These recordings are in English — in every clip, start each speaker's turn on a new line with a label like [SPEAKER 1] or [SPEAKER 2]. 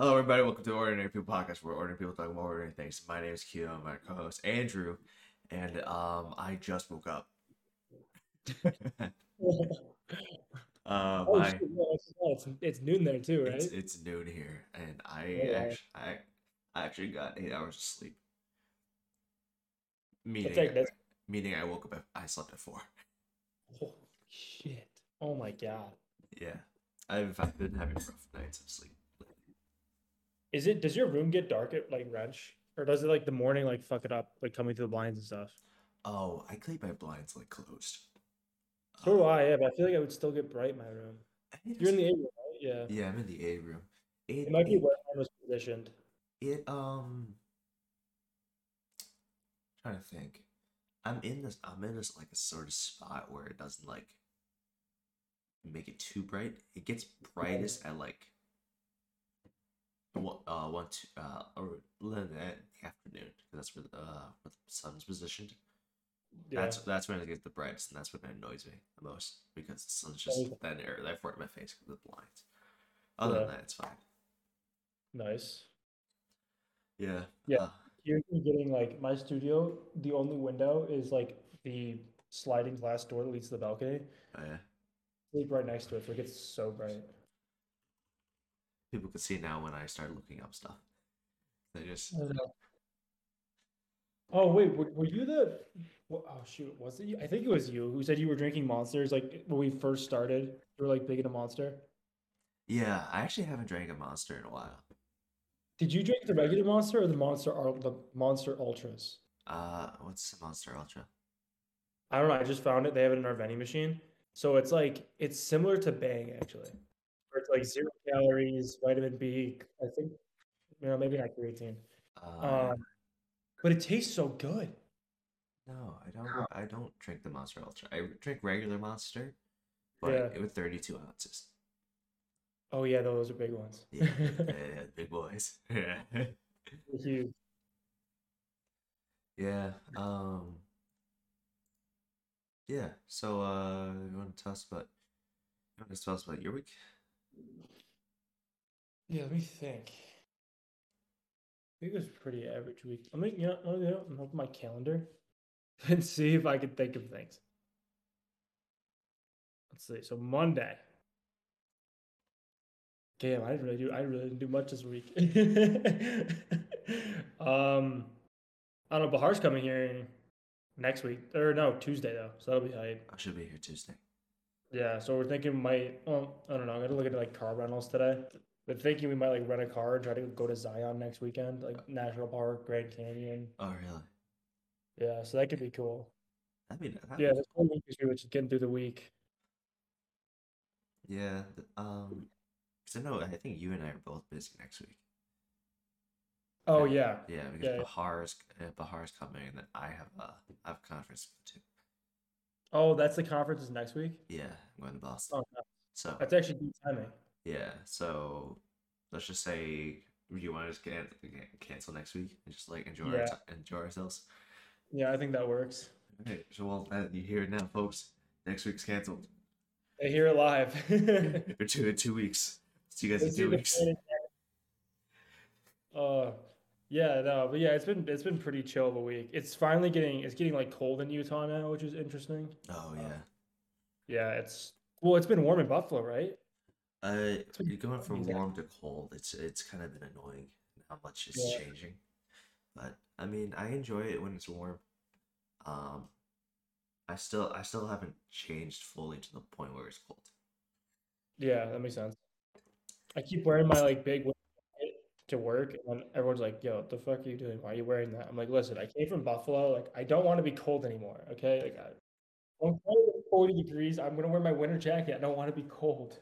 [SPEAKER 1] Hello, everybody. Welcome to Ordinary People Podcast, where ordinary people talk about ordinary things. My name is Keo. I'm my co-host Andrew, and um, I just woke up. uh,
[SPEAKER 2] Oh,
[SPEAKER 1] my,
[SPEAKER 2] shit, yeah, it's, it's, it's noon there too, right?
[SPEAKER 1] it's, it's noon here, and I
[SPEAKER 2] Yeah.
[SPEAKER 1] actually, I, I actually got eight hours of sleep. Meaning,
[SPEAKER 2] like-
[SPEAKER 1] meaning I woke up. At, I slept at four.
[SPEAKER 2] Holy shit! Oh my god!
[SPEAKER 1] Yeah, I've, I've been having rough nights of sleep.
[SPEAKER 2] Is it? Does your room get dark at like wrench, or does it like the morning like fuck it up, like coming through the blinds and stuff?
[SPEAKER 1] Oh, I keep my blinds like closed.
[SPEAKER 2] So do I. Yeah, but I feel like I would still get bright in my room. You're in the A room, right? Yeah.
[SPEAKER 1] Yeah, I'm in the A room. It,
[SPEAKER 2] It might be where I was positioned.
[SPEAKER 1] it um trying to think. I'm in this I'm in this like a sort of spot where it doesn't like make it too bright. It gets brightest at like uh one two uh or in the afternoon 'cause that's where the uh where the sun's positioned.
[SPEAKER 2] Yeah.
[SPEAKER 1] That's that's when it gets the brightest and that's when it annoys me the most because the sun's just
[SPEAKER 2] Okay.
[SPEAKER 1] then there therefore in my face with the blinds. Other
[SPEAKER 2] Yeah.
[SPEAKER 1] than that it's fine.
[SPEAKER 2] nice.
[SPEAKER 1] Yeah.
[SPEAKER 2] Yeah.
[SPEAKER 1] uh,
[SPEAKER 2] You're getting like my studio. The only window is like the sliding glass door that leads to the balcony.
[SPEAKER 1] oh, yeah.
[SPEAKER 2] Sleep right next to it, so it gets so bright.
[SPEAKER 1] People could see now when I start looking up stuff. They just
[SPEAKER 2] Oh wait, were, were you the? Oh shoot, was it you? I think it was you who said you were drinking monsters like when we first started. You were like big into monster.
[SPEAKER 1] yeah. I actually haven't drank a monster in a while.
[SPEAKER 2] Did you drink the regular monster or the monster or the monster ultras?
[SPEAKER 1] Uh, what's the Monster Ultra?
[SPEAKER 2] I don't know. I just found it. They have it in our vending machine. So it's like it's similar to Bang actually. Where it's like zero calories, vitamin B. I think, you know, maybe not creatine.
[SPEAKER 1] Uh,
[SPEAKER 2] Um, but it tastes so good.
[SPEAKER 1] no, I don't. I don't drink the Monster Ultra. I drink regular Monster, but
[SPEAKER 2] Yeah.
[SPEAKER 1] with thirty-two ounces.
[SPEAKER 2] Oh yeah, those are big ones.
[SPEAKER 1] Yeah, yeah, big boys. Yeah,
[SPEAKER 2] huge.
[SPEAKER 1] yeah. Um. Yeah. So, uh, you want to tell us about? You want to tell us about your week?
[SPEAKER 2] Yeah, let me think. I think it was pretty average week. Let me, yeah, I'm open my calendar and see if I can think of things. Let's see. So Monday. Damn, I didn't really do. I really didn't do much this week. um, I don't know. Bahar's coming here next week, or no, Tuesday though. So that'll be hype.
[SPEAKER 1] I should be here Tuesday.
[SPEAKER 2] Yeah, so we're thinking we might. Well, I don't know. I'm gonna look at like car rentals today. But thinking we might like rent a car and try to go to Zion next weekend, like National Park, Grand Canyon.
[SPEAKER 1] Oh, really?
[SPEAKER 2] Yeah, so that could be cool.
[SPEAKER 1] That'd be. That'd
[SPEAKER 2] Yeah,
[SPEAKER 1] be
[SPEAKER 2] this whole week is really just getting through the week.
[SPEAKER 1] Yeah, um, because I know I think you and I are both busy next week.
[SPEAKER 2] Oh
[SPEAKER 1] Yeah.
[SPEAKER 2] yeah,
[SPEAKER 1] because
[SPEAKER 2] Yeah.
[SPEAKER 1] Bahar's uh, Bahar's coming, and then I have a I have a conference to go to.
[SPEAKER 2] Oh, that's the conference is next week.
[SPEAKER 1] Yeah, I'm going to Boston.
[SPEAKER 2] Oh, no,
[SPEAKER 1] So
[SPEAKER 2] that's actually good timing.
[SPEAKER 1] yeah, so let's just say you want to just can- cancel next week and just like enjoy our
[SPEAKER 2] Yeah.
[SPEAKER 1] ti- enjoy ourselves.
[SPEAKER 2] Yeah, I think that works.
[SPEAKER 1] Okay, so well uh, you hear it now, folks. Next week's canceled.
[SPEAKER 2] I hear it live.
[SPEAKER 1] For two two weeks. See you guys in
[SPEAKER 2] Let's
[SPEAKER 1] two weeks.
[SPEAKER 2] Uh, yeah, no, but yeah, it's been it's been pretty chill of a week. It's finally getting it's getting like cold in Utah now, which is interesting.
[SPEAKER 1] Oh yeah.
[SPEAKER 2] Yeah, it's well, it's been warm in Buffalo, right?
[SPEAKER 1] Uh, you're going from
[SPEAKER 2] exactly.
[SPEAKER 1] warm to cold. It's it's kind of been annoying how much it's
[SPEAKER 2] Yeah.
[SPEAKER 1] changing, but I mean I enjoy it when it's warm. Um, I still I still haven't changed fully to the point where it's cold.
[SPEAKER 2] Yeah, that makes sense. I keep wearing my like big to work, and then everyone's like, "Yo, what the fuck are you doing? Why are you wearing that?" I'm like, "Listen, I came from Buffalo. Like, I don't want to be cold anymore. Okay, like, I, it's 40 degrees, I'm gonna wear my winter jacket. I don't want to be cold."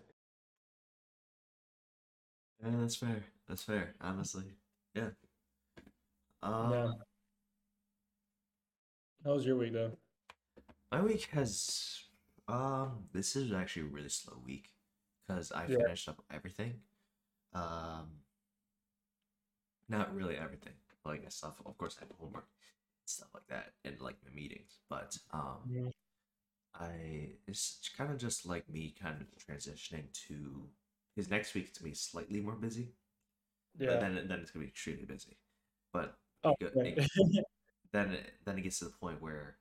[SPEAKER 1] Yeah, that's fair. That's fair. Honestly, yeah. Um,
[SPEAKER 2] Yeah. How was your week though?
[SPEAKER 1] my week has um. This is actually a really slow week because I
[SPEAKER 2] Yeah.
[SPEAKER 1] finished up everything. Um, not really everything. Like I stuff, of course, I have homework, stuff like that, and like my meetings. But um,
[SPEAKER 2] Mhm.
[SPEAKER 1] I it's kind of just like me kind of transitioning to because next week it's gonna be slightly more busy.
[SPEAKER 2] Yeah.
[SPEAKER 1] But then then it's gonna be extremely busy. But
[SPEAKER 2] Oh,
[SPEAKER 1] it,
[SPEAKER 2] right.
[SPEAKER 1] it, then it, then it gets to the point where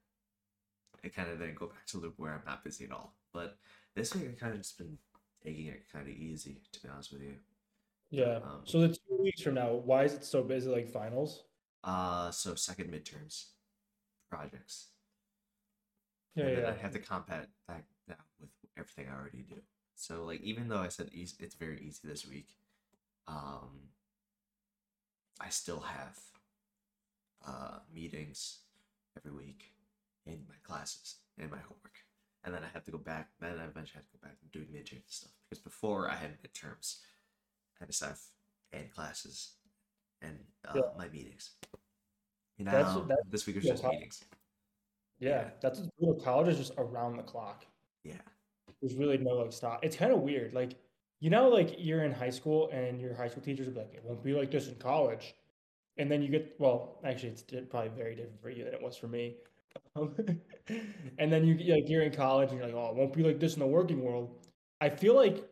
[SPEAKER 1] it kind of then go back to the loop where I'm not busy at all. But this week I kind of just been taking it kind of easy, to be honest with you.
[SPEAKER 2] Yeah.
[SPEAKER 1] Um,
[SPEAKER 2] So the two weeks from now, why is it so busy? Like finals?
[SPEAKER 1] Uh, so second midterms projects.
[SPEAKER 2] Yeah,
[SPEAKER 1] and
[SPEAKER 2] yeah.
[SPEAKER 1] I have to combat that that with everything I already do. So like even though I said easy, it's very easy this week, um, I still have uh meetings every week in my classes and my homework, and then I have to go back. Then I eventually have to go back and doing midterm stuff because before I had midterms, Had stuff and classes and uh,
[SPEAKER 2] Yeah.
[SPEAKER 1] my meetings. You know,
[SPEAKER 2] that's
[SPEAKER 1] this week was
[SPEAKER 2] yeah,
[SPEAKER 1] just meetings.
[SPEAKER 2] Yeah.
[SPEAKER 1] Yeah.
[SPEAKER 2] That's brutal. College is just around the clock.
[SPEAKER 1] Yeah.
[SPEAKER 2] There's really no like stop. It's kind of weird. Like, you know, like you're in high school and your high school teachers will be like, it won't be like this in college. And then you get, well, actually, it's probably very different for you than it was for me. Um, and then you get like you're in college and you're like, oh, it won't be like this in the working world. I feel like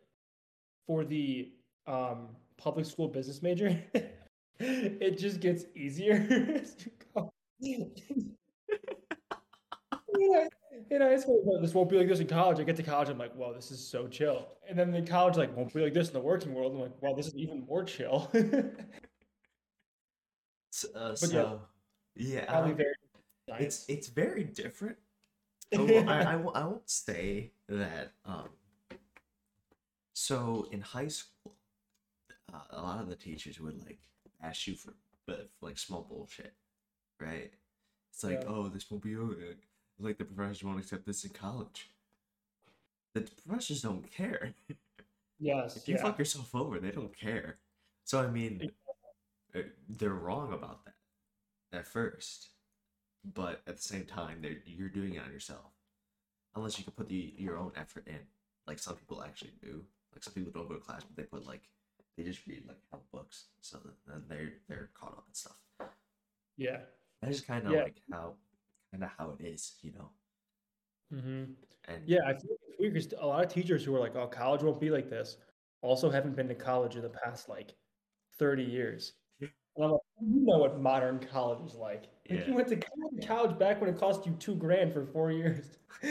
[SPEAKER 2] for the um, public school business major, it just gets easier as you go. Yeah, in high school, this won't be like this in college. I get to college, I'm like, wow, this is so chill. And then the college, like, won't be like this in the working world. I'm like, wow, this is even more chill.
[SPEAKER 1] So, uh,
[SPEAKER 2] But yeah,
[SPEAKER 1] yeah, um,
[SPEAKER 2] very
[SPEAKER 1] it's it's very different. Oh, I, I, I won't say that. Um, so in high school, uh, a lot of the teachers would like ask you for, but like small bullshit, right? It's like,
[SPEAKER 2] Yeah.
[SPEAKER 1] oh, this won't be okay. Like the professors won't accept this in college. The professors don't care.
[SPEAKER 2] Yes,
[SPEAKER 1] If you
[SPEAKER 2] yeah.
[SPEAKER 1] fuck yourself over, they don't care. So I mean, uh, they're wrong about that at first, but at the same time, they're you're doing it on yourself. Unless you can put the your own effort in, like some people actually do. Like some people don't go to class, but they put like they just read like books, so then they're they're caught up in stuff.
[SPEAKER 2] Yeah.
[SPEAKER 1] That's just kind of
[SPEAKER 2] Yeah.
[SPEAKER 1] like how kind of how it is, you know.
[SPEAKER 2] hmm
[SPEAKER 1] And
[SPEAKER 2] Yeah, I feel like it's weird 'cause a lot of teachers who are like, oh, college won't be like this, also haven't been to college in the past like 30 years. And I'm like, you know what modern college is like. Like
[SPEAKER 1] Yeah.
[SPEAKER 2] you went to college, college back when it cost you two grand for four years.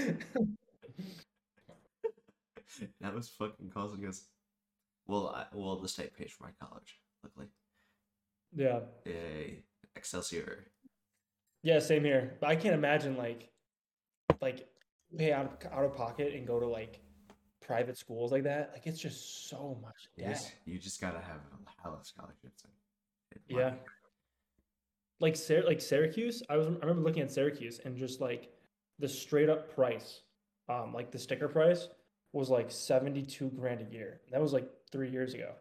[SPEAKER 1] that was fucking costing us. Well, I, well, the state pays for my college, luckily.
[SPEAKER 2] yeah.
[SPEAKER 1] Yay, Excelsior.
[SPEAKER 2] Yeah, same here. But I can't imagine like like pay out of out of pocket and go to like private schools like that. Like it's just so much
[SPEAKER 1] You
[SPEAKER 2] debt.
[SPEAKER 1] just, you just gotta have a hell of scholarships.
[SPEAKER 2] Yeah. Like Syr- like Syracuse, I was I remember looking at Syracuse and just like the straight up price, um, like the sticker price was like 72 grand a year. That was like three years ago.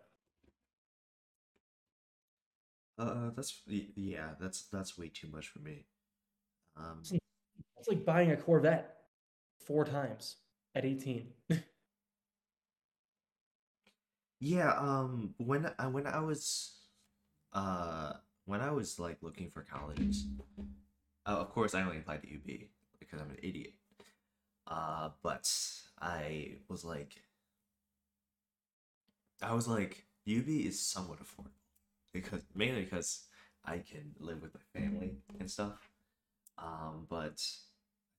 [SPEAKER 1] Uh, that's yeah, that's that's way too much for me. Um,
[SPEAKER 2] It's like buying a Corvette four times at 18.
[SPEAKER 1] yeah. Um, when I when I was, uh, when I was like looking for colleges, uh, of course I only applied to UB because I'm an idiot. Uh, but I was like, I was like, UB is somewhat affordable because mainly because I can live with my family and stuff. Um, but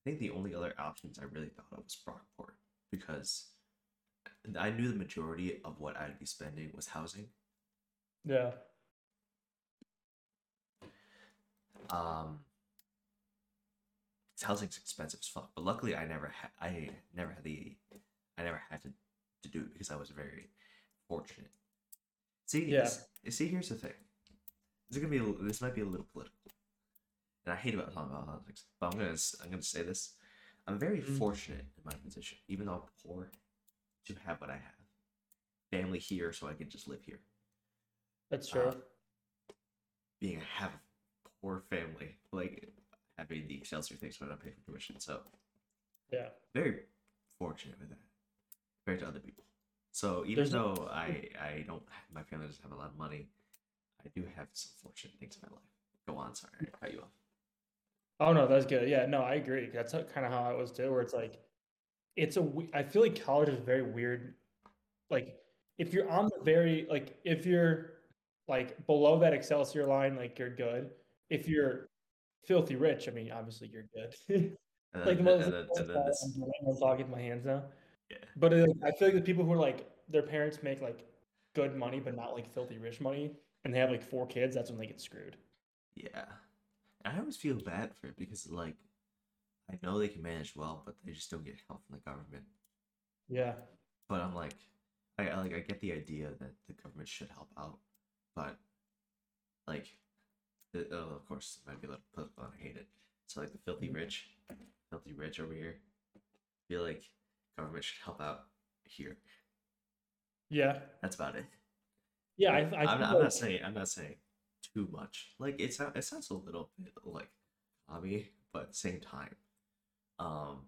[SPEAKER 1] I think the only other options I really thought of was Brockport because I knew the majority of what I'd be spending was housing.
[SPEAKER 2] yeah.
[SPEAKER 1] Um, housing's expensive as fuck, but luckily I never had I never had the I never had to, to do it because I was very fortunate. See,
[SPEAKER 2] Yeah.
[SPEAKER 1] see, here's the thing. This is gonna be a, this might be a little political, and I hate about talking about politics, but I'm gonna I'm gonna say this. I'm very
[SPEAKER 2] Mhm.
[SPEAKER 1] fortunate in my position, even though I'm poor, to have what I have. Family here, so I can just live here.
[SPEAKER 2] That's true.
[SPEAKER 1] Uh, being a have a poor family, like having the Excelsior thing, so I don't pay for tuition. So
[SPEAKER 2] yeah.
[SPEAKER 1] very fortunate with that compared to other people. So even
[SPEAKER 2] There's no-
[SPEAKER 1] though I I don't my family doesn't have a lot of money, I do have some fortunate things in my life. Go on, sorry, I cut you off.
[SPEAKER 2] Oh no, that's good. Yeah, no, I agree. That's kind of how I was too. Where it's like, it's a. we- I feel like college is very weird. Like, if you're on the very like, if you're like below that Excelsior line, like you're good. If you're filthy rich, I mean, obviously you're good. Like the most.
[SPEAKER 1] and then, and
[SPEAKER 2] I'm talking with my hands now.
[SPEAKER 1] yeah,
[SPEAKER 2] But uh, I feel like the people who are like their parents make like good money, but not like filthy rich money, and they have like four kids. That's when they get screwed.
[SPEAKER 1] yeah. I always feel bad for it because like I know they can manage well, but they just don't get help from the government.
[SPEAKER 2] Yeah.
[SPEAKER 1] But I'm like, I, I like I get the idea that the government should help out, but like, the, oh, of course, it might be a little political, and I hate it. So like the filthy rich, filthy rich over here, feel like government should help out here.
[SPEAKER 2] Yeah.
[SPEAKER 1] That's about it.
[SPEAKER 2] Yeah. I, I
[SPEAKER 1] I'm, not,
[SPEAKER 2] like-
[SPEAKER 1] not saying I'm not saying too much. Like it sounds it sounds a little bit like hobby, but at the same time, um,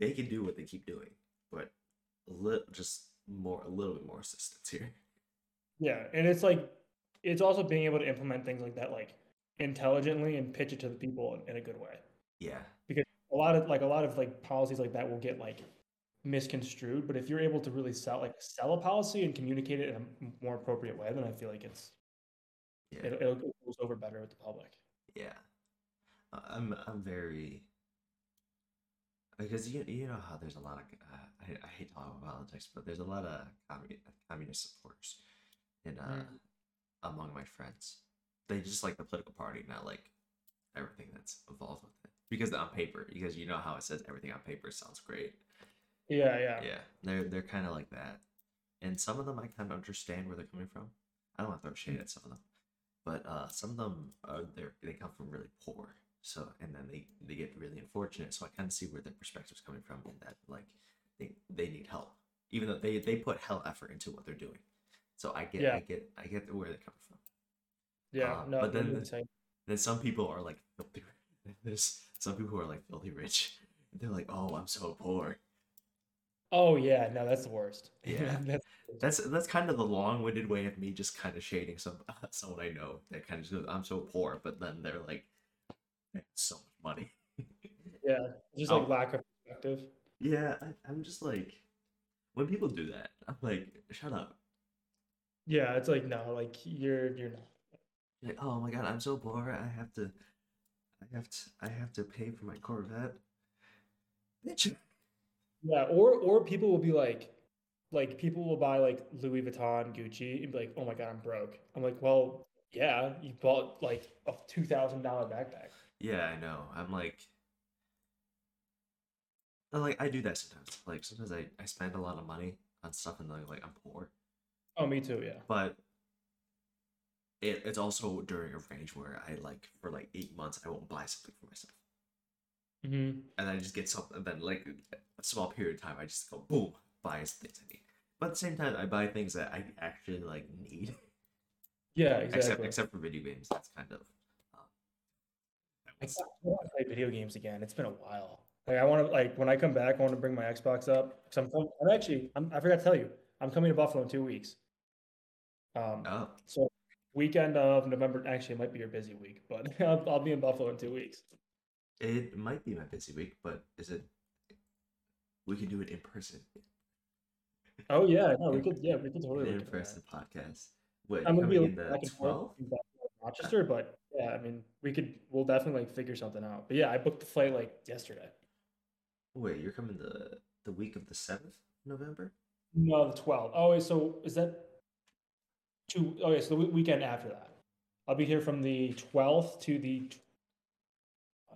[SPEAKER 1] they can do what they keep doing, but a little just more a little bit more assistance here.
[SPEAKER 2] Yeah, and it's like it's also being able to implement things like that like intelligently and pitch it to the people in, in a good way.
[SPEAKER 1] Yeah, Because
[SPEAKER 2] A lot of like a lot of like policies like that will get like misconstrued, but if you're able to really sell like sell a policy and communicate it in a more appropriate way, then I feel like it's
[SPEAKER 1] yeah,
[SPEAKER 2] it, it'll, it goes over better with the public.
[SPEAKER 1] yeah. I'm I'm very because you you know how there's a lot of uh, I, I hate talking about politics, but there's a lot of communist, communist supporters in uh
[SPEAKER 2] Mm.
[SPEAKER 1] among my friends. They just like the political party, not like everything that's involved with it. Because on paper, because you know how it says everything on paper sounds great.
[SPEAKER 2] Yeah, yeah,
[SPEAKER 1] Yeah, they're they're kind of like that, and some of them I kind of understand where they're coming from. I don't want to throw shade at some of them, but uh, some of them are they they come from really poor, so and then they they get really unfortunate. So I kind of see where their perspective's coming from, in that like they they need help, even though they they put hell effort into what they're doing. So I get
[SPEAKER 2] Yeah.
[SPEAKER 1] I get I get where they're coming from.
[SPEAKER 2] Yeah.
[SPEAKER 1] Uh,
[SPEAKER 2] no,
[SPEAKER 1] but then-
[SPEAKER 2] you're.
[SPEAKER 1] Then some people are like filthy. There's some people who are like filthy rich. They're like, oh, I'm so poor.
[SPEAKER 2] oh yeah, no, that's the worst.
[SPEAKER 1] Yeah.
[SPEAKER 2] That's-
[SPEAKER 1] That's kind of the long-winded way of me just kind of shading some someone I know that kind of just goes, I'm so poor, but then they're like, "They have so much money.
[SPEAKER 2] yeah, just
[SPEAKER 1] Oh.
[SPEAKER 2] like lack of perspective.
[SPEAKER 1] yeah, I, I'm just like, when people do that, I'm like, shut up.
[SPEAKER 2] Yeah, it's like no, like you're you're not.
[SPEAKER 1] Like, oh my god, I'm so poor. I have to, I have to, I have to pay for my Corvette. Bitch.
[SPEAKER 2] Yeah, or or people will be like, like people will buy like Louis Vuitton, Gucci, and be like, "Oh my god, I'm broke." I'm like, "Well, yeah, you bought like a two thousand dollar backpack."
[SPEAKER 1] Yeah, I know. I'm like, and, like I do that sometimes. Like sometimes I I spend a lot of money on stuff and like, like I'm poor.
[SPEAKER 2] Oh, me too. Yeah.
[SPEAKER 1] but it, it's also during a range where I like for like eight months I won't buy something for myself,
[SPEAKER 2] Mm-hmm.
[SPEAKER 1] and I just get something. Then like a small period of time, I just go boom, buy things I need. But at the same time, I buy things that I actually like need.
[SPEAKER 2] Yeah, exactly.
[SPEAKER 1] except except for video games, that's kind of. Um,
[SPEAKER 2] I want to play video games again. It's been a while. Like I want to like when I come back, I want to bring my Xbox up. Cause I'm, I'm actually I'm, I forgot to tell you, I'm coming to Buffalo in two weeks. Um,
[SPEAKER 1] oh,
[SPEAKER 2] so weekend of November. Actually, it might be your busy week, but I'll, I'll be in Buffalo in two weeks.
[SPEAKER 1] it might be my busy week, but is it? We can do it in person.
[SPEAKER 2] Oh yeah, no, we could. Yeah, we could totally.
[SPEAKER 1] In person podcast. What
[SPEAKER 2] I'm gonna be
[SPEAKER 1] in
[SPEAKER 2] like, back
[SPEAKER 1] the
[SPEAKER 2] and forth
[SPEAKER 1] twelfth?
[SPEAKER 2] between Buffalo and Rochester, but yeah, I mean, we could. We'll definitely like figure something out. But yeah, I booked the flight like yesterday.
[SPEAKER 1] Wait, you're coming the the week of the seventh November?
[SPEAKER 2] No, the 12th. Oh, wait, so is that two? Oh, yeah, so the weekend after that. I'll be here from the 12th to the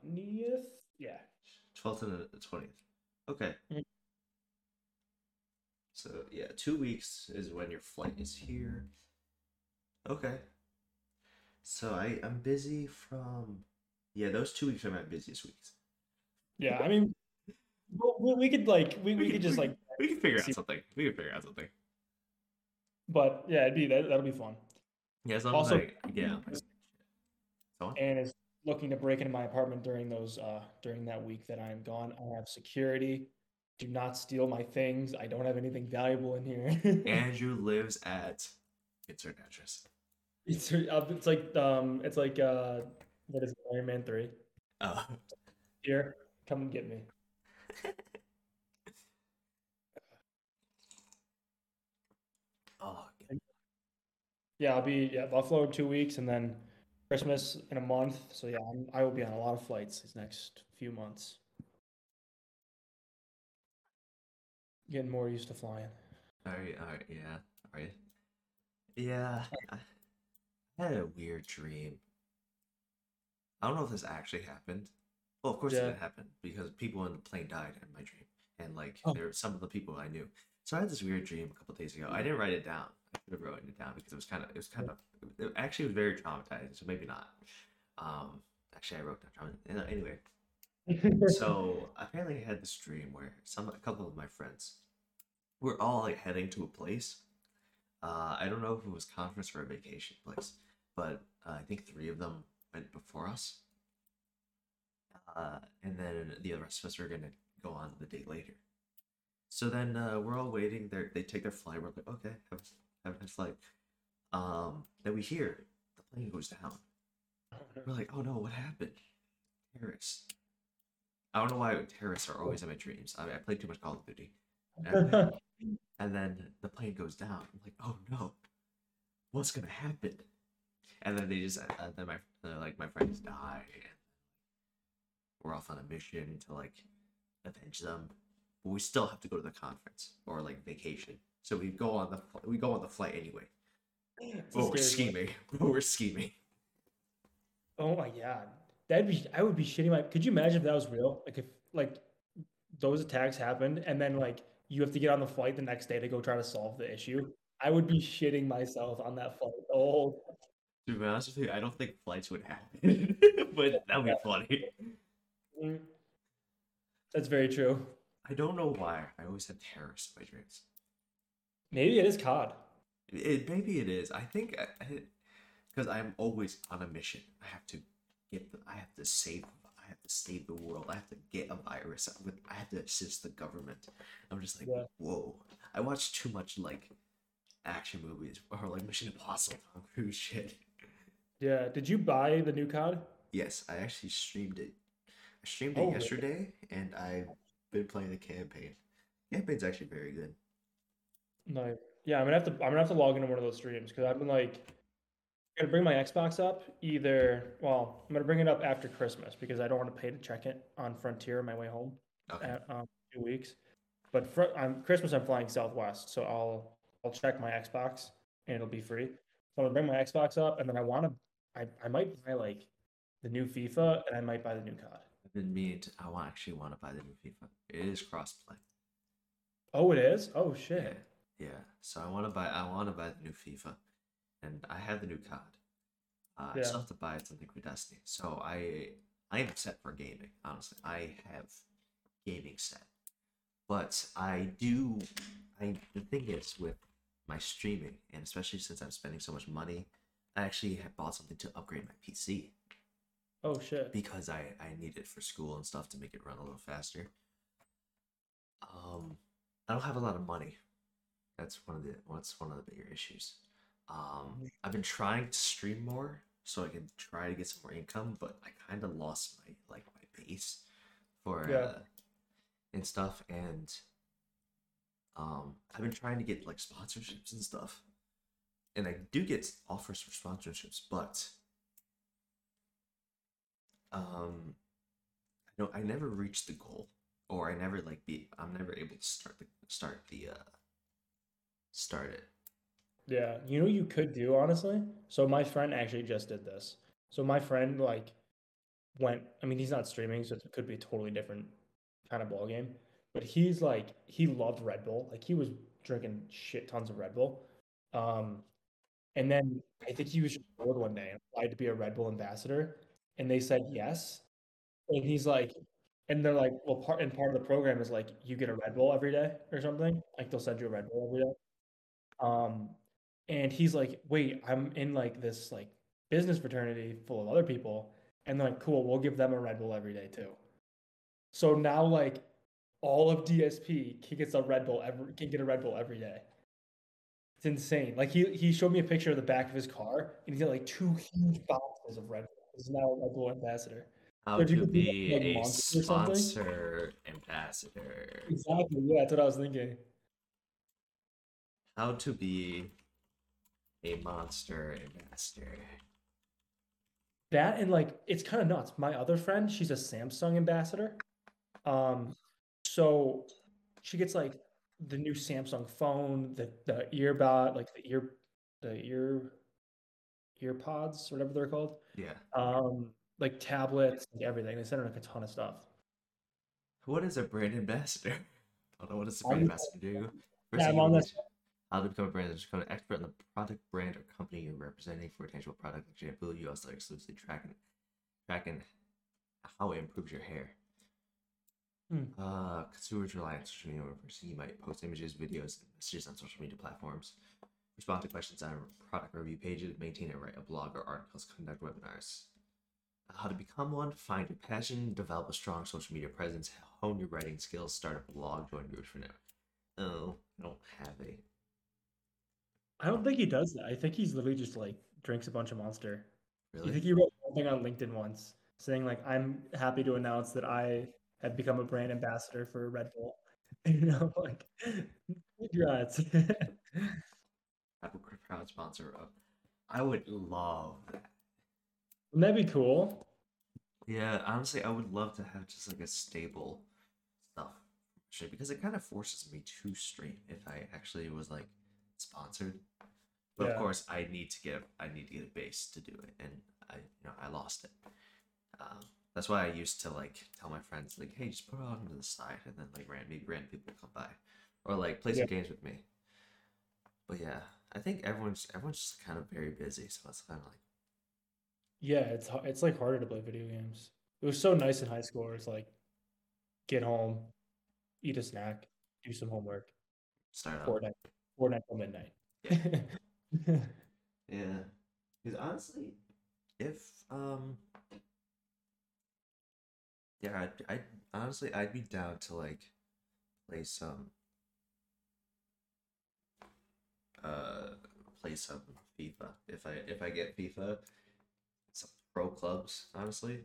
[SPEAKER 2] 20th. Yeah.
[SPEAKER 1] 12th and the 20th. Okay.
[SPEAKER 2] Mhm.
[SPEAKER 1] So, yeah, two weeks is when your flight is here. Okay. So, I, I'm busy from. Yeah, those two weeks are my busiest weeks.
[SPEAKER 2] Yeah, I mean, we, we could like, we, we,
[SPEAKER 1] can-
[SPEAKER 2] could just
[SPEAKER 1] we
[SPEAKER 2] like,
[SPEAKER 1] We could figure out something. We could figure out something.
[SPEAKER 2] But yeah, it'd be, that, that'll be fun.
[SPEAKER 1] Yeah, as long
[SPEAKER 2] Also-
[SPEAKER 1] as I get out my shit. So?
[SPEAKER 2] And is looking to break into my apartment during those, uh, during that week that I'm gone. I have security. Do not steal my things. I don't have anything valuable in here.
[SPEAKER 1] Andrew lives at insert address.
[SPEAKER 2] it's, uh, it's like, um, it's like, uh, what is it, Iron Man 3?
[SPEAKER 1] Oh.
[SPEAKER 2] Here, come and get me.
[SPEAKER 1] Oh, okay.
[SPEAKER 2] Yeah, I'll be yeah Buffalo in two weeks, and then Christmas in a month. So yeah, I'm, I will be on a lot of flights these next few months. Getting more used to flying.
[SPEAKER 1] All right, all right, yeah, all right. Yeah, I had a weird dream. I don't know if this actually happened. Well, of course it
[SPEAKER 2] Yeah.
[SPEAKER 1] didn't happen because people in the plane died in my dream, and like
[SPEAKER 2] Oh.
[SPEAKER 1] there were some of the people I knew. So I had this weird dream a couple days ago. I didn't write it down. I should have written it down because it was kind of it was kind of it actually was very traumatizing. So maybe not. Um, actually, I wrote down trauma. Anyway, so apparently I had this dream where some a couple of my friends were all like heading to a place. Uh, I don't know if it was conference or a vacation place, but uh, I think three of them went before us. Uh, and then the rest of us were gonna go on the day later. So then uh, we're all waiting. They they take their flight. We're like, okay, have, have a nice flight. Um, then we hear the plane goes down. We're like, oh no, what happened? Terrorists. I don't know why terrorists are always in my dreams. I, I played too much Call of Duty. And then, and then the plane goes down. I'm like, oh no, what's gonna happen? And then they just, uh, then my, they're like, my friends die. And we're off on a mission to like avenge them, but we still have to go to the conference or like vacation. So we go on the we go on the flight anyway.
[SPEAKER 2] It's
[SPEAKER 1] But we're scheming. But we're scheming.
[SPEAKER 2] Oh my god, that'd be I would be shitting my. Could you imagine if that was real? Like if like those attacks happened and then like you have to get on the flight the next day to go try to solve the issue. I would be shitting myself on that flight. Oh,
[SPEAKER 1] To be honest with you, I don't think flights would happen, but that'd be funny.
[SPEAKER 2] mm. that's very true.
[SPEAKER 1] I don't know why. I always have terrorists in my dreams.
[SPEAKER 2] Maybe it is COD.
[SPEAKER 1] It, maybe it is. I think uh, because I'm always on a mission. I have to get. The, I have to save. I have to save the world. I have to get a virus. I have to assist the government. I'm just like,
[SPEAKER 2] Yeah.
[SPEAKER 1] whoa. I watch too much like action movies or like Mission Impossible, Tom Cruise shit.
[SPEAKER 2] Yeah. Did you buy the new COD?
[SPEAKER 1] Yes, I actually streamed it. I streamed
[SPEAKER 2] Oh,
[SPEAKER 1] it
[SPEAKER 2] really?
[SPEAKER 1] yesterday, and I've been playing the campaign. Campaign's actually very good.
[SPEAKER 2] No. Yeah, I'm gonna have to. I'm gonna have to log into one of those streams because I've been like, I'm gonna bring my Xbox up either. Well, I'm gonna bring it up after Christmas because I don't want to pay to check it on Frontier on my way home.
[SPEAKER 1] Okay.
[SPEAKER 2] at um, two weeks. But for um, Christmas, I'm flying Southwest, so I'll I'll check my Xbox and it'll be free. So I'm gonna bring my Xbox up, and then I want to I, I might buy like the new FIFA, and I might buy the new COD.
[SPEAKER 1] I've been meaning to. I actually want to buy the new FIFA. It is crossplay.
[SPEAKER 2] Oh, it is. Oh shit.
[SPEAKER 1] Yeah, yeah. So I want to buy. I want to buy the new FIFA, and I have the new COD. Uh, I
[SPEAKER 2] Yeah.
[SPEAKER 1] still have to buy something for Destiny. So I I am set for gaming. Honestly, I have gaming set, but I do. I the thing is with my streaming, and especially since I'm spending so much money, I actually have bought something to upgrade my PC
[SPEAKER 2] Oh shit.
[SPEAKER 1] because I I need it for school and stuff to make it run a little faster. Um, I don't have a lot of money. That's one of the what's one of the bigger issues. Um, I've been trying to stream more so I can try to get some more income, but I kind of lost my like my base for
[SPEAKER 2] Yeah.
[SPEAKER 1] uh, and stuff, and um, I've been trying to get like sponsorships and stuff, and I do get offers for sponsorships, but um I don't I never reach the goal or I never like be I'm never able to start the start the uh start it.
[SPEAKER 2] Yeah, you know you could do honestly. So my friend actually just did this. So my friend like went. I mean, he's not streaming, so it could be a totally different kind of ball game. But he's like he loved Red Bull. Like he was drinking shit tons of Red Bull. Um, and then I think he was just bored one day and applied to be a Red Bull ambassador, and they said yes. And he's like, and they're like, well, part and part of the program is like you get a Red Bull every day or something. Like they'll send you a Red Bull every day. Um, and he's like, wait, I'm in like this like business fraternity full of other people, and they're like, cool, we'll give them a Red Bull every day too. So now like all of DSP he gets a Red Bull every can get a Red Bull every day. It's insane. Like he he showed me a picture of the back of his car, and he's got like two huge boxes of Red Bull. He's now a Red Bull ambassador.
[SPEAKER 1] How
[SPEAKER 2] So
[SPEAKER 1] to be
[SPEAKER 2] like,
[SPEAKER 1] a
[SPEAKER 2] Monster or something?
[SPEAKER 1] sponsor ambassador.
[SPEAKER 2] Exactly. Yeah, that's what I was thinking.
[SPEAKER 1] How to be a monster ambassador.
[SPEAKER 2] That and like it's kind of nuts. My other friend, she's a Samsung ambassador. Um, so she gets like the new Samsung phone, the the earbud, like the ear, the ear, ear pods, whatever they're called.
[SPEAKER 1] Yeah.
[SPEAKER 2] Um, like tablets, like everything. They send her like a ton of stuff.
[SPEAKER 1] What is a brand ambassador? I don't know what does a brand ambassador do.
[SPEAKER 2] Yeah, I'm on this.
[SPEAKER 1] How to become a brand an expert on the product, brand, or company you're representing for a tangible product. For example, you also exclusively track and, track tracking how it improves your hair.
[SPEAKER 2] Hmm.
[SPEAKER 1] Uh, consumers rely on social media person. You might post images, videos, and messages on social media platforms. Respond to questions on product review pages. Maintain and write a blog or articles. Conduct webinars. How to become one. Find your passion. Develop a strong social media presence. Hone your writing skills. Start a blog. Join groups for now. Oh, I don't have a.
[SPEAKER 2] I don't think he does that. I think he's literally just like drinks a bunch of Monster.
[SPEAKER 1] Really?
[SPEAKER 2] You think he wrote something on LinkedIn once saying like, "I'm happy to announce that I have become a brand ambassador for Red Bull." You know, like, congrats.
[SPEAKER 1] Apple proud sponsor of. I would love that.
[SPEAKER 2] Wouldn't that be cool?
[SPEAKER 1] Yeah, honestly, I would love to have just like a stable stuff because it kind of forces me to stream if I actually was like sponsored. But
[SPEAKER 2] Yeah.
[SPEAKER 1] of course, I need to get I need to get a base to do it, and I you know I lost it. Um, that's why I used to like tell my friends like, hey, just put it on to the side, and then like random random people come by, or like play some
[SPEAKER 2] Yeah.
[SPEAKER 1] games with me. But yeah, I think everyone's everyone's just kind of very busy, so it's kind of like
[SPEAKER 2] Yeah, it's it's like harder to play video games. It was so nice in high school. Where it's like, get home, eat a snack, do some homework,
[SPEAKER 1] start.
[SPEAKER 2] Fortnite, Fortnite till midnight.
[SPEAKER 1] Yeah. Yeah, because honestly, if um, yeah, I'd, I'd honestly I'd be down to like play some uh play some FIFA if I if I get FIFA, some pro clubs honestly.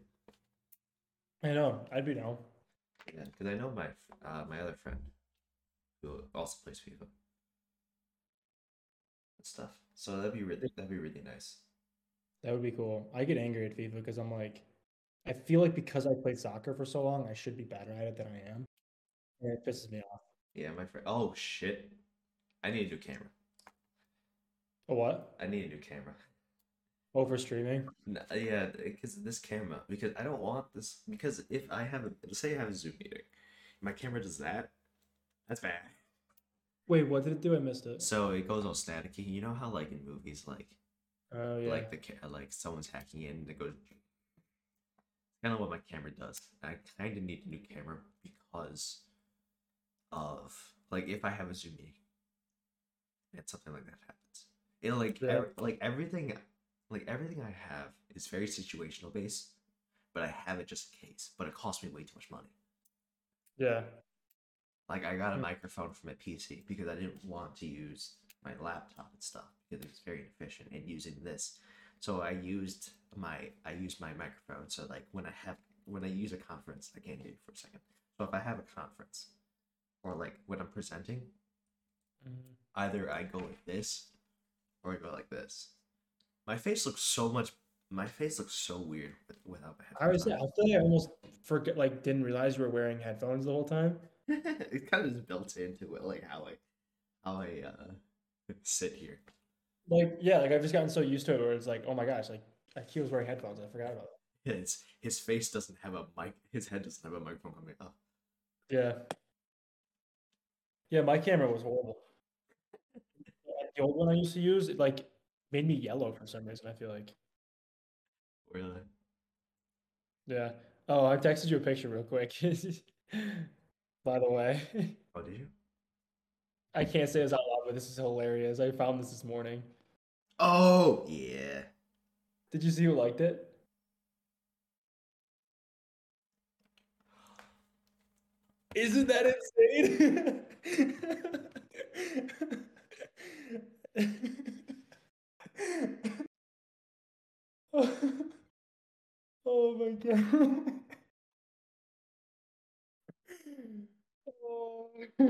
[SPEAKER 2] I know. I'd be down.
[SPEAKER 1] Yeah, because I know my uh my other friend who also plays FIFA stuff. So that'd be really that'd be really nice.
[SPEAKER 2] That would be cool. I get angry at FIFA because I'm like, I feel like because I played soccer for so long, I should be better at it than I am. And it pisses me off.
[SPEAKER 1] Yeah, my friend. Oh shit! I need a new camera.
[SPEAKER 2] A what?
[SPEAKER 1] I need a new camera.
[SPEAKER 2] Oh, Over streaming?
[SPEAKER 1] No, yeah, because this camera. Because I don't want this. Because if I have a, let's say I have a Zoom meeting, my camera does that. That's bad.
[SPEAKER 2] Wait, what did it do? I missed it.
[SPEAKER 1] So it goes all staticky. You know how like in movies, like
[SPEAKER 2] Oh yeah.
[SPEAKER 1] like the ca- like someone's hacking in and it goes. Kind of what my camera does. I kind of need a new camera because of like if I have a Zoom meeting and something like that happens, it like
[SPEAKER 2] Yeah.
[SPEAKER 1] ev- like everything, like everything I have is very situational based, but I have it just in case. But it costs me way too much money.
[SPEAKER 2] yeah.
[SPEAKER 1] Like I got a
[SPEAKER 2] Hmm.
[SPEAKER 1] microphone for my PC because I didn't want to use my laptop and stuff because it was very inefficient in using this. So I used my I used my microphone. So like when I have when I use a conference, I can't hear you for a second. So if I have a conference or like when I'm presenting,
[SPEAKER 2] Mhm.
[SPEAKER 1] either I go like this or I go like this. My face looks so much. My face looks so weird without my
[SPEAKER 2] I was
[SPEAKER 1] headphones.
[SPEAKER 2] I feel like I almost forget like didn't realize you were wearing headphones the whole time.
[SPEAKER 1] it kind of just built into it, like how I how I uh sit here.
[SPEAKER 2] Like yeah, like I've just gotten so used to it where it's like, oh my gosh, like he was wearing headphones. I forgot about that.
[SPEAKER 1] His his face doesn't have a mic. His head doesn't have a microphone coming up.
[SPEAKER 2] Yeah. Yeah, my camera was horrible. The old one I used to use, it like made me yellow for some reason, I feel like.
[SPEAKER 1] Really?
[SPEAKER 2] Yeah. Oh, I texted you a picture real quick. By the way,
[SPEAKER 1] Oh, did you?
[SPEAKER 2] I can't say this out loud, but this is hilarious. I found this this morning.
[SPEAKER 1] Oh yeah.
[SPEAKER 2] Did you see who liked it? Isn't that insane? oh my god.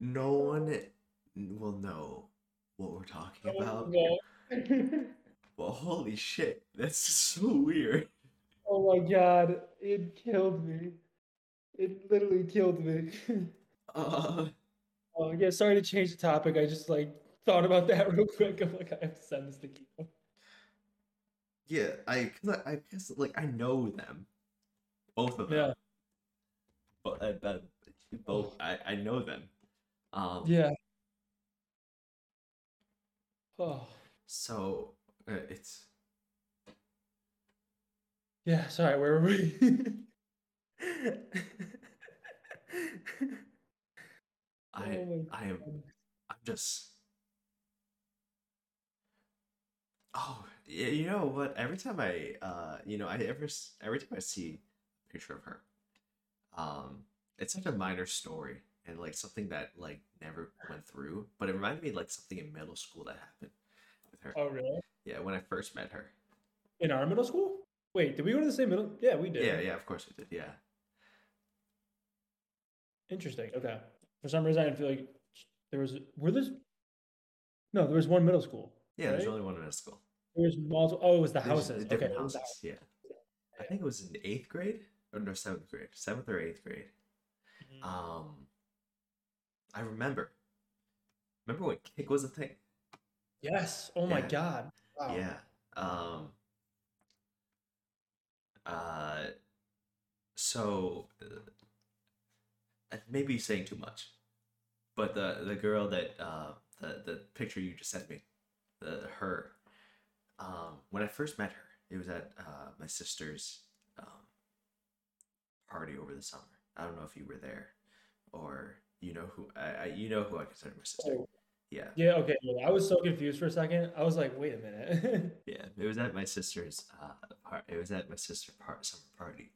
[SPEAKER 1] No one will know what we're talking
[SPEAKER 2] Oh,
[SPEAKER 1] about. Well, holy shit, that's so weird.
[SPEAKER 2] oh my god, it killed me. It literally killed me.
[SPEAKER 1] Uh,
[SPEAKER 2] oh yeah, sorry to change the topic. I just like thought about that real quick. I'm like, I have to send this to Keith.
[SPEAKER 1] Yeah, I, cause I, I guess like I know them, both of them.
[SPEAKER 2] Yeah.
[SPEAKER 1] But uh, but both I, I know them. Um,
[SPEAKER 2] Yeah. Oh.
[SPEAKER 1] So uh, it's
[SPEAKER 2] Yeah, sorry, where were we?
[SPEAKER 1] I
[SPEAKER 2] Oh
[SPEAKER 1] I am I'm just. Oh, you know what? Every time I, uh, you know, I ever, every time I see a picture of her, um, it's such a minor story and like something that like never went through, but it reminded me like something in middle school that happened with her.
[SPEAKER 2] Oh, really?
[SPEAKER 1] Yeah, when I first met her.
[SPEAKER 2] In our middle school? Wait, did we go to the same middle? Yeah, we did.
[SPEAKER 1] Yeah, yeah, of course we did. Yeah,
[SPEAKER 2] Interesting. Okay. For some reason, I feel like there was were this. No, there was one middle school.
[SPEAKER 1] yeah. There's
[SPEAKER 2] Right?
[SPEAKER 1] only one middle school.
[SPEAKER 2] There was multiple. Oh, it was the
[SPEAKER 1] There's
[SPEAKER 2] houses.
[SPEAKER 1] different
[SPEAKER 2] okay,
[SPEAKER 1] houses. Yeah, I think it was in eighth grade or no seventh grade, seventh or eighth grade.
[SPEAKER 2] houses.
[SPEAKER 1] Um, I remember. Remember when Kik was a thing?
[SPEAKER 2] Yes. Oh my god. Wow.
[SPEAKER 1] Yeah. Um. Uh. So, uh, maybe saying too much, but the the girl that uh the the picture you just sent me, the her, um, when I first met her, it was at uh my sister's um party over the summer. I don't know if you were there, or you know who I, I you know who I consider my sister.
[SPEAKER 2] Oh,
[SPEAKER 1] Yeah.
[SPEAKER 2] yeah. Okay. yeah, I was so confused for a second. I was like, wait a minute.
[SPEAKER 1] Yeah, it was at my sister's uh part. It was at my sister part summer party,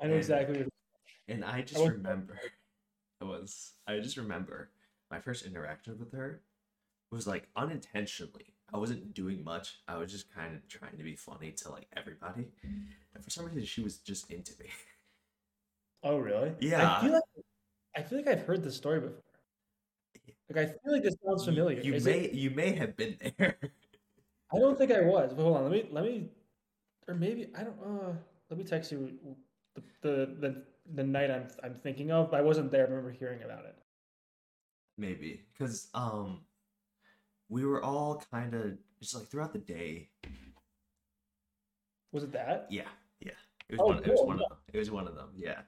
[SPEAKER 2] I know
[SPEAKER 1] And-
[SPEAKER 2] exactly.
[SPEAKER 1] And I just
[SPEAKER 2] was-
[SPEAKER 1] remember it was I just remember my first interaction with her was like unintentionally. I wasn't doing much. I was just kind of trying to be funny to like everybody, and for some reason she was just into me.
[SPEAKER 2] oh, really?
[SPEAKER 1] Yeah.
[SPEAKER 2] I feel like I feel like I've heard this story before. Like I feel like this sounds familiar.
[SPEAKER 1] You,
[SPEAKER 2] Is
[SPEAKER 1] may
[SPEAKER 2] it-
[SPEAKER 1] you may have been there.
[SPEAKER 2] I don't think I was. But hold on. Let me let me, or maybe I don't. Uh, let me text you the the the, the night I'm I'm thinking of. I wasn't there. I remember hearing about it.
[SPEAKER 1] Maybe because um, we were all kind of just like throughout the day.
[SPEAKER 2] Was it that?
[SPEAKER 1] Yeah, yeah. It was
[SPEAKER 2] Oh,
[SPEAKER 1] one. It was
[SPEAKER 2] cool,
[SPEAKER 1] one of them. It was one of them. Yeah,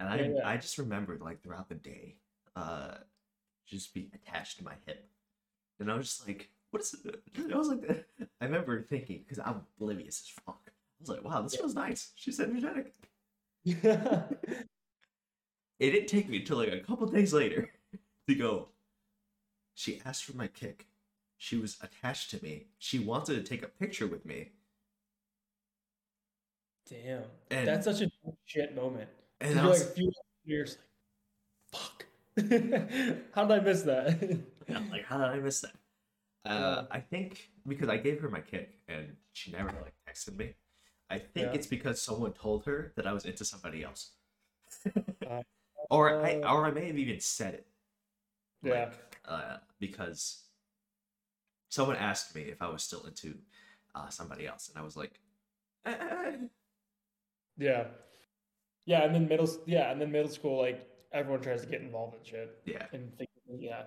[SPEAKER 1] and I
[SPEAKER 2] Yeah, yeah.
[SPEAKER 1] I just remembered like throughout the day, uh, just be attached to my hip, and I was just like, "What is it?" I was like, I remember thinking because I'm oblivious as fuck. I was like, "Wow, this feels nice." She's energetic.
[SPEAKER 2] Yeah.
[SPEAKER 1] It didn't take me until like a couple days later to go. She asked for my Kik. She was attached to me. She wanted to take a picture with me.
[SPEAKER 2] Damn.
[SPEAKER 1] And-
[SPEAKER 2] That's such a shit moment.
[SPEAKER 1] And
[SPEAKER 2] you're
[SPEAKER 1] I was,
[SPEAKER 2] like few years like, fuck. How did I miss that?
[SPEAKER 1] Like, how did I miss that? Uh, I think because I gave her my Kik and she never like texted me. I think
[SPEAKER 2] Yeah.
[SPEAKER 1] it's because someone told her that I was into somebody else,
[SPEAKER 2] Uh,
[SPEAKER 1] or I
[SPEAKER 2] uh,
[SPEAKER 1] or I may have even said it.
[SPEAKER 2] Yeah.
[SPEAKER 1] Like, uh, because someone asked me if I was still into uh, somebody else, and I was like, eh.
[SPEAKER 2] Yeah. Yeah, and then middle yeah, and then middle school, like everyone tries to get involved in shit.
[SPEAKER 1] yeah.
[SPEAKER 2] And think, yeah.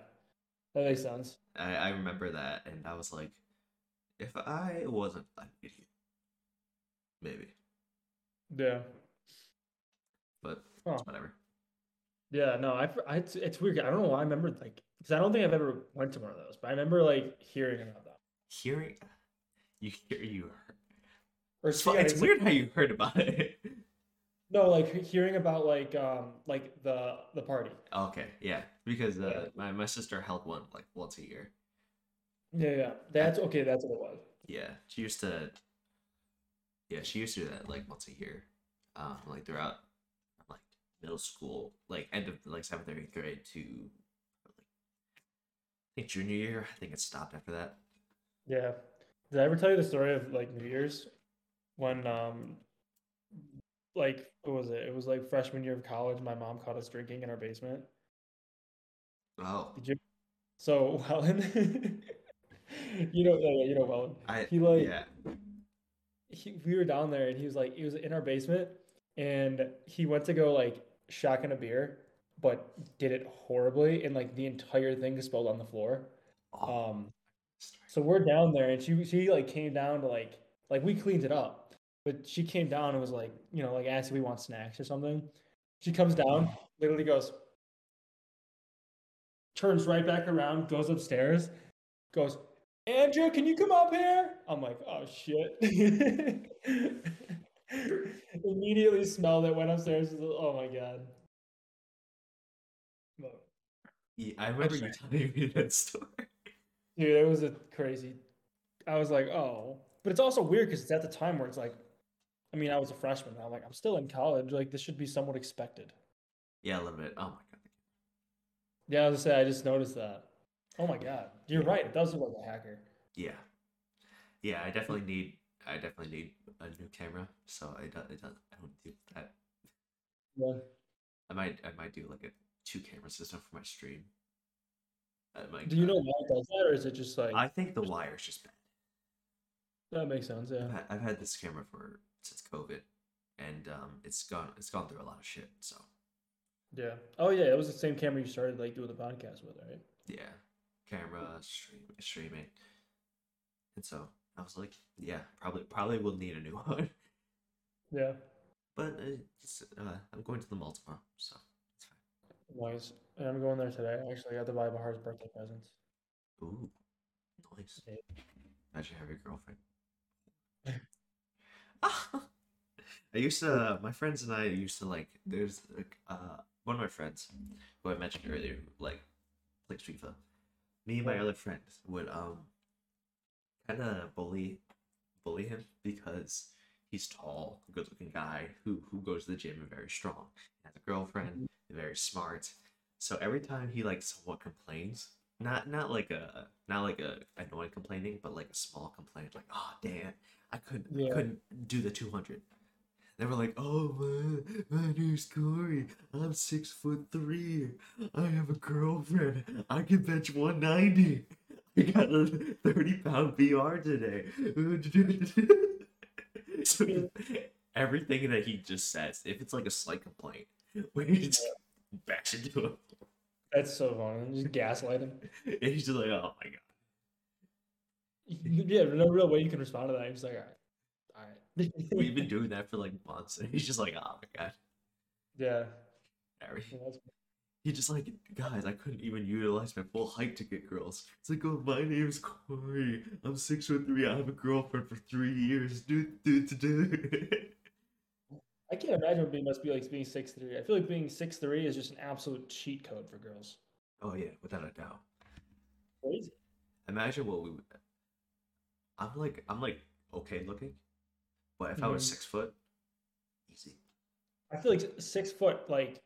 [SPEAKER 2] That makes sense.
[SPEAKER 1] I, I remember that, and I was like, if I wasn't an idiot, maybe,
[SPEAKER 2] Yeah.
[SPEAKER 1] but
[SPEAKER 2] Huh.
[SPEAKER 1] whatever.
[SPEAKER 2] Yeah, no, I, I it's, it's weird. I don't know why I remember like because I don't think I've ever went to one of those, but I remember like hearing about that.
[SPEAKER 1] Hearing, you hear you heard.
[SPEAKER 2] Or
[SPEAKER 1] It's, it's
[SPEAKER 2] like-
[SPEAKER 1] weird how you heard about it.
[SPEAKER 2] no, like hearing about like um like the the party.
[SPEAKER 1] okay, yeah, because uh,
[SPEAKER 2] Yeah.
[SPEAKER 1] my my sister held one like once a year.
[SPEAKER 2] Yeah, yeah. That's okay, that's what it was.
[SPEAKER 1] Yeah, she used to. Yeah, she used to do that like once a year, um, like throughout, like middle school, like end of like seventh or eighth grade to, like, think junior year. I think it stopped after that.
[SPEAKER 2] Yeah. Did I ever tell you the story of like New Year's when um like what was it? It was like freshman year of college. My mom caught us drinking in our basement.
[SPEAKER 1] Oh,
[SPEAKER 2] Did you? So Wellen, you know, yeah, you know Wellen.
[SPEAKER 1] I
[SPEAKER 2] He like
[SPEAKER 1] yeah.
[SPEAKER 2] he, we were down there and he was like he was in our basement and he went to go like shotgun a beer, but did it horribly and like the entire thing spilled on the floor.
[SPEAKER 1] Oh,
[SPEAKER 2] Um, so we're down there and she she like came down to like like we cleaned it up, but she came down and was like you know like asked if we want snacks or something. She comes down, literally goes, turns right back around, goes upstairs, goes, Andrew, can you come up here? I'm like, oh shit. Immediately smelled it, went upstairs. Oh my god. But,
[SPEAKER 1] yeah, I remember you telling me that story.
[SPEAKER 2] Dude, it was a crazy. I was like, oh, but it's also weird because it's at the time where it's like, I mean, I was a freshman. I'm like, I'm still in college. Like, this should be somewhat expected.
[SPEAKER 1] Yeah, a little bit. Oh my god.
[SPEAKER 2] Yeah, I was gonna say, I just noticed that. Oh my god, you're
[SPEAKER 1] Yeah.
[SPEAKER 2] right. It does look like a hacker.
[SPEAKER 1] Yeah. Yeah, I definitely need I definitely need a new camera, so I don't, it does, I don't do that.
[SPEAKER 2] Yeah.
[SPEAKER 1] I might I might do like a two camera system for my stream.
[SPEAKER 2] Do you know why it does that, or is it just like
[SPEAKER 1] I think the wire is just bad.
[SPEAKER 2] that makes sense? Yeah.
[SPEAKER 1] I've had, I've had this camera for since COVID, and um, it's gone it's gone through a lot of shit. So
[SPEAKER 2] Yeah. Oh yeah, it was the same camera you started like doing the podcast with, right?
[SPEAKER 1] yeah, camera stream streaming, and so I was like, yeah, probably probably will need a new one.
[SPEAKER 2] Yeah.
[SPEAKER 1] But uh, uh, I'm going to the mall tomorrow, so.
[SPEAKER 2] Nice. And I'm going there today. Actually, I got to buy Bahar's birthday presents.
[SPEAKER 1] Ooh, nice.
[SPEAKER 2] Yeah.
[SPEAKER 1] Imagine having a girlfriend. I used to, my friends and I used to like, there's like, uh, one of my friends who I mentioned earlier, who, like, plays FIFA. Me and my other friend would, um, kind of bully, bully him because he's tall, good looking guy who, who goes to the gym and very strong, has a girlfriend, very smart. So every time he like somewhat complains, not not like a not like a annoying complaining, but like a small complaint, like oh damn, I couldn't I couldn't do the two hundred. They were like, oh man, my name's Corey. I'm six foot three. I have a girlfriend. I can bench one ninety. I got a thirty pound PR today. so everything that he just says, if it's like a slight complaint, we just bash into him.
[SPEAKER 2] That's so fun. Just gaslight him.
[SPEAKER 1] And he's just like, oh my god.
[SPEAKER 2] Yeah, no real way you can respond to that. You're like, all right, all right.
[SPEAKER 1] We've been doing that for like months, and he's just like, oh my god.
[SPEAKER 2] yeah.
[SPEAKER 1] Harry.
[SPEAKER 2] yeah,
[SPEAKER 1] He just like, guys, I couldn't even utilize my full height to get girls. It's like, oh, my name's Corey. I'm six foot three. I have a girlfriend for three years. Do do do.
[SPEAKER 2] I can't imagine what it must be like being six three. I feel like being six three is just an absolute cheat code for girls.
[SPEAKER 1] Oh yeah, without a doubt.
[SPEAKER 2] Crazy.
[SPEAKER 1] Imagine what we would. I'm like, I'm like okay looking, but if I was
[SPEAKER 2] Mhm.
[SPEAKER 1] six foot, easy.
[SPEAKER 2] I feel like six foot, like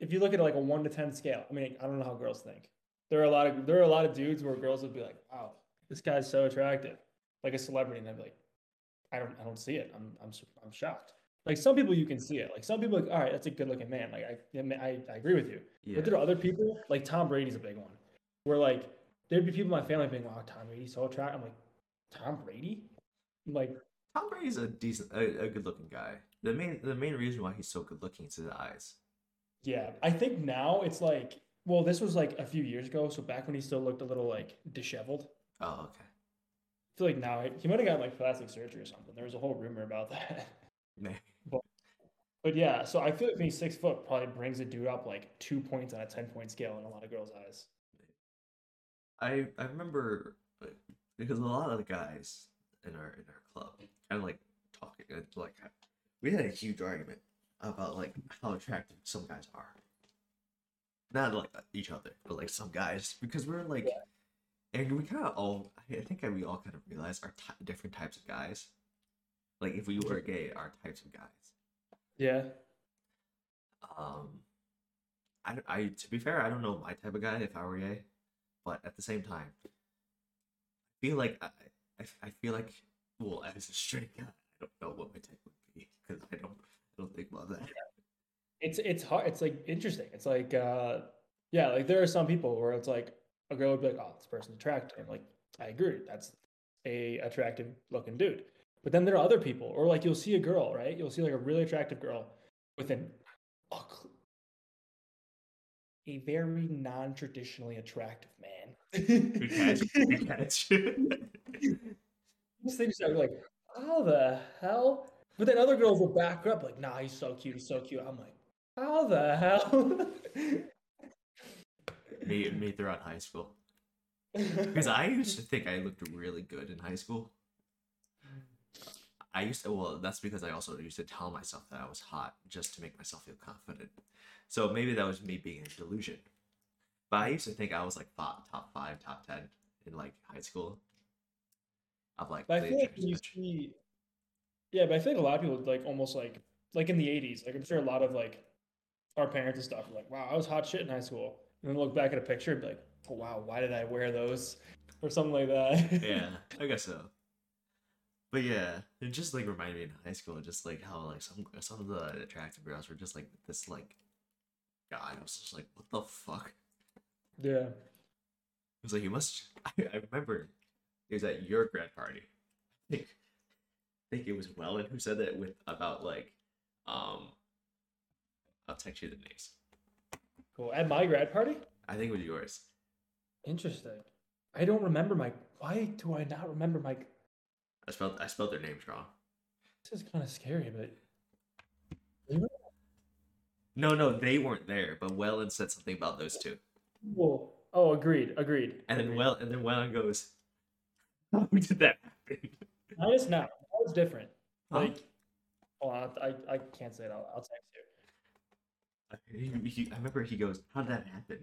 [SPEAKER 2] if you look at like a one to ten scale, I mean, I don't know how girls think. There are a lot of there are a lot of dudes where girls would be like, "Wow, this guy's so attractive," like a celebrity, and I'd be like, "I don't, I don't see it. I'm, I'm, I'm shocked." Like some people, you can see it. Like some people, like, all right, that's a good looking man. Like I, I, I agree with you.
[SPEAKER 1] Yeah.
[SPEAKER 2] But there are other people, like Tom Brady's a big one, where like there'd be people in my family being, "Wow, Tom Brady's so attractive." I'm like, Tom Brady, I'm like
[SPEAKER 1] Tom Brady's a decent, a, a good looking guy. The main, the main reason why he's so good looking is his eyes.
[SPEAKER 2] Yeah, I think now it's like, well, this was like a few years ago, so back when he still looked a little like disheveled.
[SPEAKER 1] Oh, okay.
[SPEAKER 2] I feel like now he might have gotten like plastic surgery or something. There was a whole rumor about that. But yeah, so I feel like being six foot probably brings a dude up like two points on a ten point scale in a lot of girls' eyes.
[SPEAKER 1] I I remember because a lot of the guys in our in our club kind of like talking uh, like we had a huge argument about like how attractive some guys are. Not like each other, but like some guys because we're like, and we kind of all I think we all kind of realize our ty- different types of guys. Like if we were gay, our types of guys.
[SPEAKER 2] Yeah,
[SPEAKER 1] Um, I, I to be fair, I don't know my type of guy if I were gay, but at the same time, I feel like I, I, I feel like well, as a straight guy, I don't know what my type would be because I don't I don't think about that.
[SPEAKER 2] it's it's hard. It's like interesting. It's like uh, Yeah, like there are some people where it's like a girl would be like, "Oh, this person's attractive." I'm Like, I agree, that's a attractive looking dude. But then there are other people, or like you'll see a girl, right? You'll see like a really attractive girl with an a, a very non-traditionally attractive man.
[SPEAKER 1] Good catch. Good catch.
[SPEAKER 2] These things are like, how the hell? But then other girls will back up, like, nah, he's so cute, he's so cute. I'm like, how the hell?
[SPEAKER 1] me, me throughout high school. Because I used to think I looked really good in high school. I used to, well, that's because I also used to tell myself that I was hot just to make myself feel confident. So maybe that was me being in delusion. But I used to think I was like top, top five, top ten in like high school. Of like,
[SPEAKER 2] But I feel like you see, yeah, but I think like a lot of people like almost like like in the '80s. Like I'm sure a lot of like our parents and stuff were like, "Wow, I was hot shit in high school," and then look back at a picture and be like, "Oh wow, why did I wear those?" or something like that.
[SPEAKER 1] yeah, I guess so. But yeah, it just like reminded me in high school, just like how like some some of the attractive girls were just like this like guy. I was just like, what the fuck?
[SPEAKER 2] yeah.
[SPEAKER 1] It was like you must. I, I remember it was at your grad party. I think, I think it was Wellen who said that with about like, um, I'll text you the names.
[SPEAKER 2] Cool. At my grad party.
[SPEAKER 1] I think it was yours.
[SPEAKER 2] Interesting. I don't remember my. Why do I not remember my?
[SPEAKER 1] I spelled I spelled their names wrong.
[SPEAKER 2] This is kind of scary, but
[SPEAKER 1] No, no, they weren't there. But Wellen said something about those two,
[SPEAKER 2] Well, oh, agreed, agreed.
[SPEAKER 1] and then well, and then Wellen goes, "How did that happen?"
[SPEAKER 2] Mine is not. That was different.
[SPEAKER 1] Huh?
[SPEAKER 2] Like, oh, I, I, can't say it. I'll, I'll text you.
[SPEAKER 1] He- he- I remember he goes, "How did that happen?"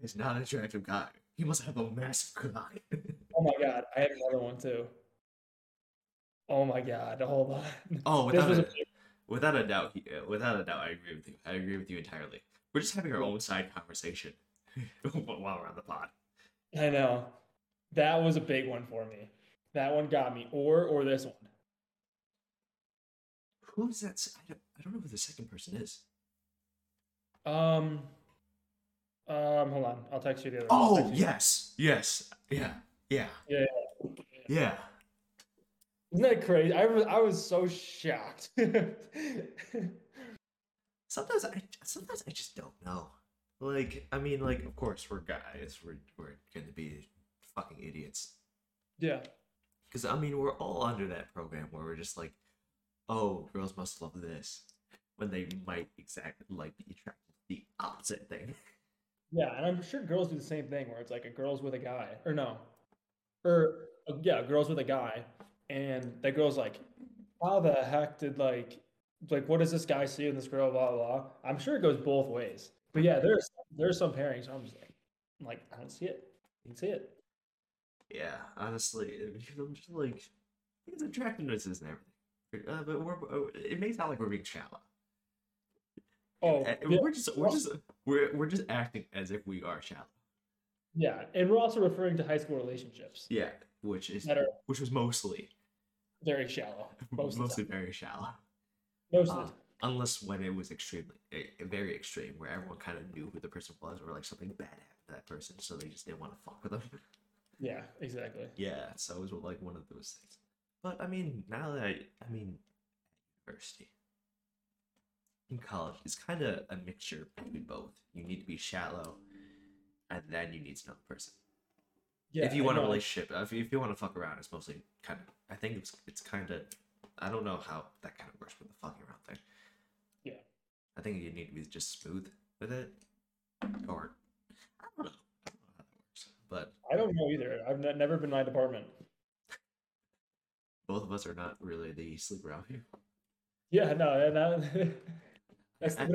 [SPEAKER 1] He's not an attractive guy. He must have a massive cock.
[SPEAKER 2] Oh my god, I have another one too. Oh my god, hold on.
[SPEAKER 1] oh, without a,
[SPEAKER 2] a
[SPEAKER 1] without a doubt, uh, without a doubt, I agree with you. I agree with you entirely. We're just having our own side conversation while we're on the pod.
[SPEAKER 2] I know. That was a big one for me. That one got me. Or or this one.
[SPEAKER 1] Who's that? I don't, I don't know who the second person is.
[SPEAKER 2] Um um hold on. I'll text you the other
[SPEAKER 1] Oh
[SPEAKER 2] you.
[SPEAKER 1] yes, yes, yeah, yeah,
[SPEAKER 2] Yeah.
[SPEAKER 1] yeah.
[SPEAKER 2] Isn't that crazy? I was I was so shocked.
[SPEAKER 1] Sometimes I sometimes I just don't know. Like I mean, like of course we're guys. We're we're gonna be fucking idiots.
[SPEAKER 2] yeah.
[SPEAKER 1] Because I mean, we're all under that program where we're just like, oh, girls must love this, when they might exactly like be attracted to the opposite thing.
[SPEAKER 2] Yeah, and I'm sure girls do the same thing where it's like a girl's with a guy, or no, or uh, yeah, girls with a guy, and that girl's like, how the heck did like, like what does this guy see in this girl? Blah blah. blah. I'm sure it goes both ways, but yeah, there's there's some pairings. I'm just like, I'm like I don't see it. I don't see it.
[SPEAKER 1] Yeah, honestly, because I'm just like, because attractiveness isn't everything. Uh, but we're, uh, it may sound like we're being shallow.
[SPEAKER 2] Oh,
[SPEAKER 1] Uh,
[SPEAKER 2] yeah,
[SPEAKER 1] we're just we're just we're we're just acting as if we are shallow.
[SPEAKER 2] yeah, and we're also referring to high school relationships
[SPEAKER 1] Yeah, which is
[SPEAKER 2] are
[SPEAKER 1] which was mostly
[SPEAKER 2] very shallow. Most
[SPEAKER 1] mostly very shallow.
[SPEAKER 2] Most of
[SPEAKER 1] Uh, unless when it was extremely eh, very extreme, where everyone kind of knew who the person was, or like something bad happened to that person, so they just didn't want to fuck with them.
[SPEAKER 2] Yeah, exactly.
[SPEAKER 1] yeah, so it was like one of those things. But I mean, now that I, I mean, university, in college, it's kind of a mixture between both. You need to be shallow, and then you need to know the person.
[SPEAKER 2] Yeah,
[SPEAKER 1] if you
[SPEAKER 2] I
[SPEAKER 1] want a
[SPEAKER 2] know.
[SPEAKER 1] relationship, if you, if you want to fuck around, it's mostly kind of. I think it's it's kind of. I don't know how that kind of works with the fucking around thing.
[SPEAKER 2] Yeah.
[SPEAKER 1] I think you need to be just smooth with it, or I don't know. I don't know how that works, but
[SPEAKER 2] I don't know either. I've ne- never been in my department.
[SPEAKER 1] both of us are not really the sleep around here.
[SPEAKER 2] Yeah, no, no that's
[SPEAKER 1] I-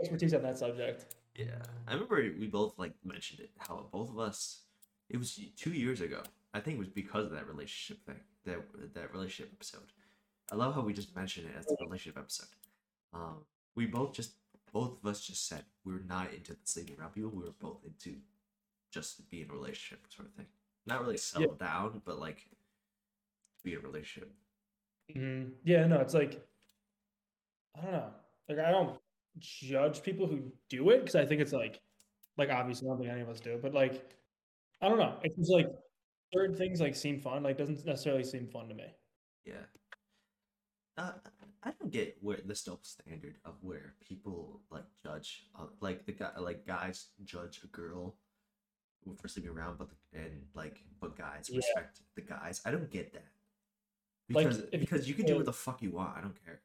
[SPEAKER 2] expertise on that subject.
[SPEAKER 1] Yeah, I remember we both like mentioned it. How both of us, it was two years ago. I think it was because of that relationship thing, that that relationship episode. I love how we just mentioned it as the relationship episode. Um, we both just both of us just said we were not into the sleeping around people. We were both into just being in a relationship sort of thing. Not really settle down, but like be in a relationship.
[SPEAKER 2] Mhm. Yeah, no, it's like I don't know. Like I don't judge people who do it because I think it's like Like obviously, I don't think any of us do, but like, I don't know. It's just like certain things like seem fun. Like doesn't necessarily seem fun to me.
[SPEAKER 1] Yeah. Uh, I don't get where the double standard of where people like judge, uh, like the guy, like guys judge a girl for sleeping around, but the, and like but guys
[SPEAKER 2] Yeah.
[SPEAKER 1] respect the guys. I don't get that
[SPEAKER 2] Like,
[SPEAKER 1] because
[SPEAKER 2] you
[SPEAKER 1] because you can do what the fuck you want. I don't care.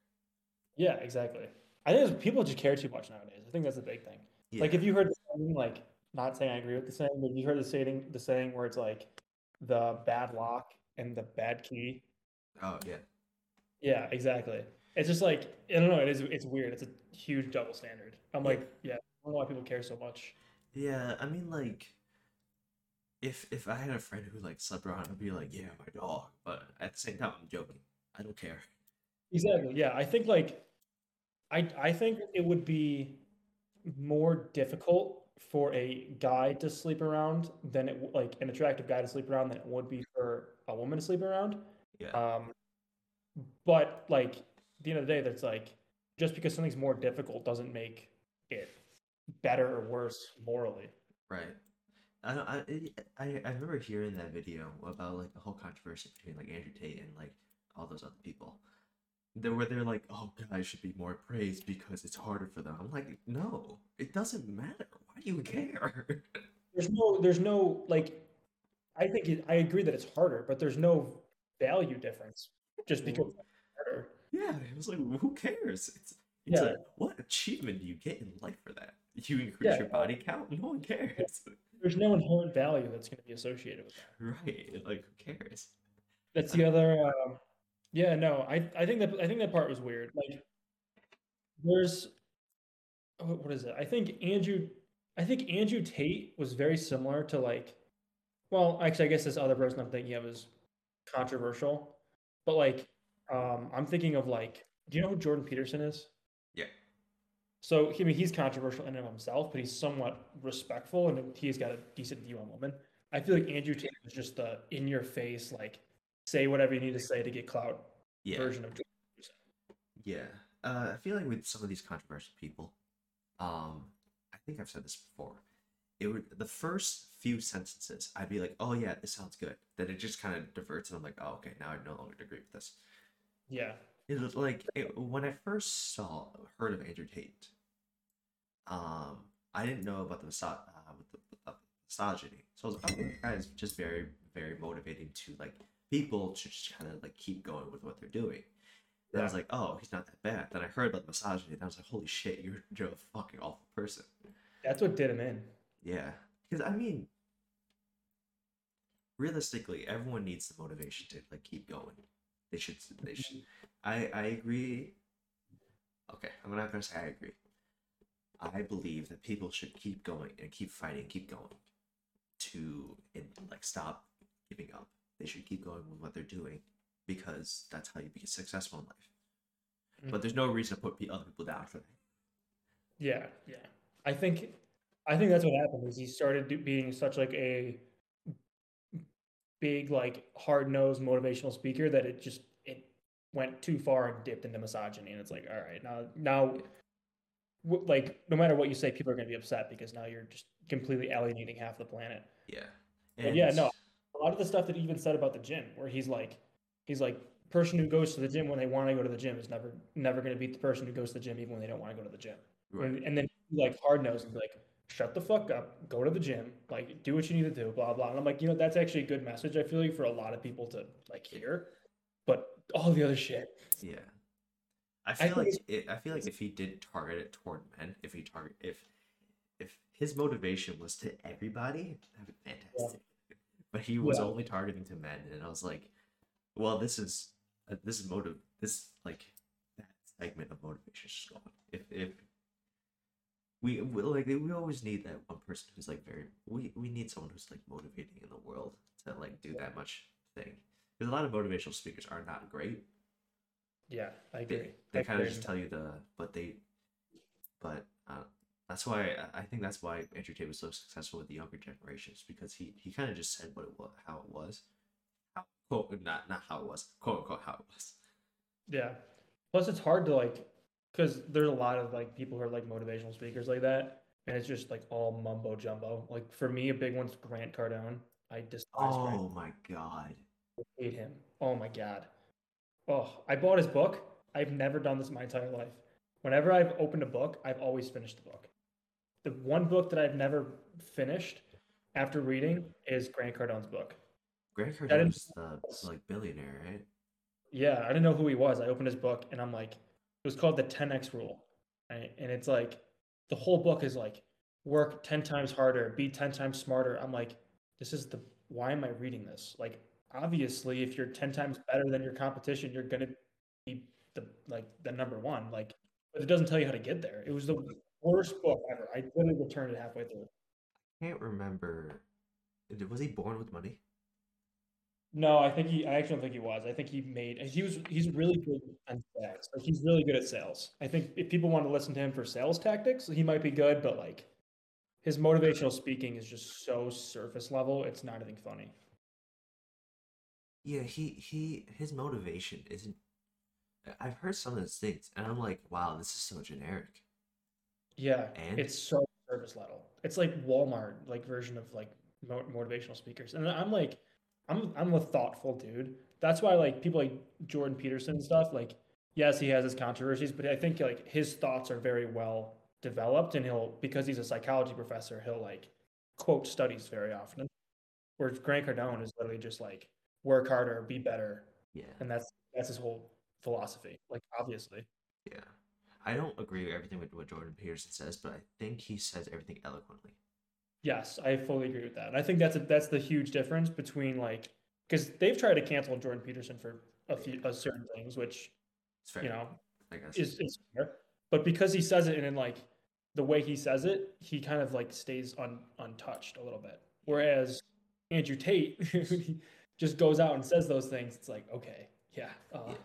[SPEAKER 2] Yeah, exactly. I think people just care too much nowadays. I think that's the big thing. Like if you heard like not saying I agree with the saying, but you heard the saying the saying where it's like the bad lock and the bad key.
[SPEAKER 1] oh yeah,
[SPEAKER 2] Yeah, exactly. It's just like I don't know. It is. It's weird. It's a huge double standard. I'm
[SPEAKER 1] Yeah.
[SPEAKER 2] like, yeah, I don't know why people care so much.
[SPEAKER 1] yeah. I mean like. If, if I had a friend who like slept around, I'd be like, yeah, my dog. But at the same time, I'm joking. I don't care.
[SPEAKER 2] Exactly. Yeah, I think like, I I think it would be more difficult for a guy to sleep around than it like an attractive guy to sleep around than it would be for a woman to sleep around.
[SPEAKER 1] Yeah.
[SPEAKER 2] Um, but like at the end of the day, that's like just because something's more difficult doesn't make it better or worse morally.
[SPEAKER 1] Right. I don't, I, I I remember hearing that video about like the whole controversy between like Andrew Tate and like all those other people. They were they're like, oh, guys should be more praised because it's harder for them. I'm like, no, it doesn't matter. Why do you care?
[SPEAKER 2] There's no, there's no like, I think it, I agree that it's harder, but there's no value difference just because harder.
[SPEAKER 1] yeah, it was like, who cares? It's it's
[SPEAKER 2] Yeah.
[SPEAKER 1] like, what achievement do you get in life for that? You increase
[SPEAKER 2] Yeah.
[SPEAKER 1] your body count? No one cares.
[SPEAKER 2] There's no inherent value that's going to be associated with that.
[SPEAKER 1] right? Like, who cares?
[SPEAKER 2] That's the other. Um, yeah, no, I I think that I think that part was weird. Like, there's, what what is it? I think Andrew, I think Andrew Tate was very similar to like, well, actually, I guess this other person I'm thinking of is controversial, but like, um, I'm thinking of like, do you know who Jordan Peterson is?
[SPEAKER 1] Yeah.
[SPEAKER 2] So I mean, he's controversial in and of himself, but he's somewhat respectful and he's got a decent view on women. I feel like Andrew Tate was just the in your face, like say whatever you need to say to get clout
[SPEAKER 1] Yeah.
[SPEAKER 2] version of
[SPEAKER 1] Yeah. Uh, I feel like with some of these controversial people, um, I think I've said this before. It would the first few sentences, I'd be like, "Oh yeah, this sounds good." Then it just kind of diverts, and I'm like, "Oh okay, now I no longer agree with this."
[SPEAKER 2] Yeah,
[SPEAKER 1] It was like it, when I first saw heard of Andrew Tate, um, I didn't know about the, miso- uh, with the, the misogyny, so I was like, "Oh, this guy's just very, very motivating to like people just kind of like keep going with what they're doing." Then I was like, "Oh, he's not that bad." Then I heard about the misogyny, and I was like, "Holy shit, you're, you're a fucking awful person."
[SPEAKER 2] that's what did him in.
[SPEAKER 1] Yeah, because I mean, realistically, everyone needs the motivation to like keep going. They should. They should. I I agree. Okay, I'm not gonna say I agree. I believe that people should keep going and keep fighting, keep going, to and like stop giving up. They should keep going with what they're doing because that's how you be successful in life. Mm. But there's no reason to put other people down for that.
[SPEAKER 2] Yeah, yeah. I think, I think that's what happened. Is he started being such like a big, like hard nosed motivational speaker that it just it went too far and dipped into misogyny, and it's like, all right, now now, w- like no matter what you say, people are going to be upset because now you're just completely alienating half the planet.
[SPEAKER 1] Yeah.
[SPEAKER 2] But yeah, no, lot of the stuff that he even said about the gym, where he's like, he's like, person who goes to the gym when they want to go to the gym is never never going to beat the person who goes to the gym even when they don't want to go to the gym.
[SPEAKER 1] Right.
[SPEAKER 2] And, and then like hard nosed and like, shut the fuck up, go to the gym, like do what you need to do, blah blah. And I'm like, you know, that's actually a good message. I feel like for a lot of people to like hear, but all the other shit,
[SPEAKER 1] Yeah. I feel
[SPEAKER 2] think
[SPEAKER 1] like it, I feel like if he did target it toward men, if he target if if his motivation was to everybody, that'd be fantastic. But he was
[SPEAKER 2] Yeah.
[SPEAKER 1] only targeting to men, and I was like, well, this is uh, this is motive. This like that segment of motivation is just gone. If if we, we like we always need that one person who's like very we we need someone who's like motivating in the world to like do that much thing because a lot of motivational speakers are not great
[SPEAKER 2] yeah, I agree.
[SPEAKER 1] they, they kind of just tell you the but they but uh, that's why I- think that's why Andrew Tate was so successful with the younger generations because he he kind of just said what it was how it was how quote not not how it was quote unquote how it was
[SPEAKER 2] Yeah. Plus, it's hard to like, because there's a lot of like people who are like motivational speakers like that, and it's just like all mumbo jumbo. Like for me, a big one's Grant Cardone. I despise Grant.
[SPEAKER 1] Oh my god.
[SPEAKER 2] I hate him. Oh my god. Oh, I bought his book. I've never done this my entire life. Whenever I've opened a book, I've always finished the book. The one book that I've never finished after reading is Grant Cardone's book.
[SPEAKER 1] Grant Cardone's the like billionaire, right?
[SPEAKER 2] Yeah, I didn't know who he was. I opened his book and I'm like, it was called the 10x rule. Right? And it's like the whole book is like work 10 times harder, be 10 times smarter. I'm like, this is the why am I reading this? Like obviously if you're 10 times better than your competition, you're gonna be the like the number one. Like, but it doesn't tell you how to get there. It was the worst book ever. I literally returned it halfway through.
[SPEAKER 1] I can't remember. Was he born with money?
[SPEAKER 2] No, I think he. I actually don't think he was. I think he made. He was. He's really good on sales. Like he's really good at sales. I think if people want to listen to him for sales tactics, he might be good. But like, his motivational speaking is just so surface level. It's not anything funny.
[SPEAKER 1] Yeah, he he his motivation isn't. I've heard some of his things, and I'm like, wow, this is so generic.
[SPEAKER 2] Yeah,
[SPEAKER 1] And?
[SPEAKER 2] it's so service level. It's like Walmart like version of like mo- motivational speakers. And I'm like, I'm I'm a thoughtful dude. That's why like people like Jordan Peterson and stuff. Like, yes, he has his controversies, but I think like his thoughts are very well developed, and he'll because he's a psychology professor, he'll like quote studies very often. Whereas Grant Cardone is literally just like work harder, be better,
[SPEAKER 1] Yeah,
[SPEAKER 2] and that's that's his whole philosophy. Like obviously.
[SPEAKER 1] yeah. I don't agree with everything with what Jordan Peterson says, but I think he says everything eloquently.
[SPEAKER 2] Yes, I fully agree with that. And I think that's a, that's the huge difference between like because they've tried to cancel Jordan Peterson for a few uh, certain things, which you know
[SPEAKER 1] I guess.
[SPEAKER 2] is is fair. But because he says it and in like the way he says it, he kind of like stays un, untouched a little bit. Whereas Andrew Tate just goes out and says those things. It's like okay, yeah, uh,
[SPEAKER 1] Yeah.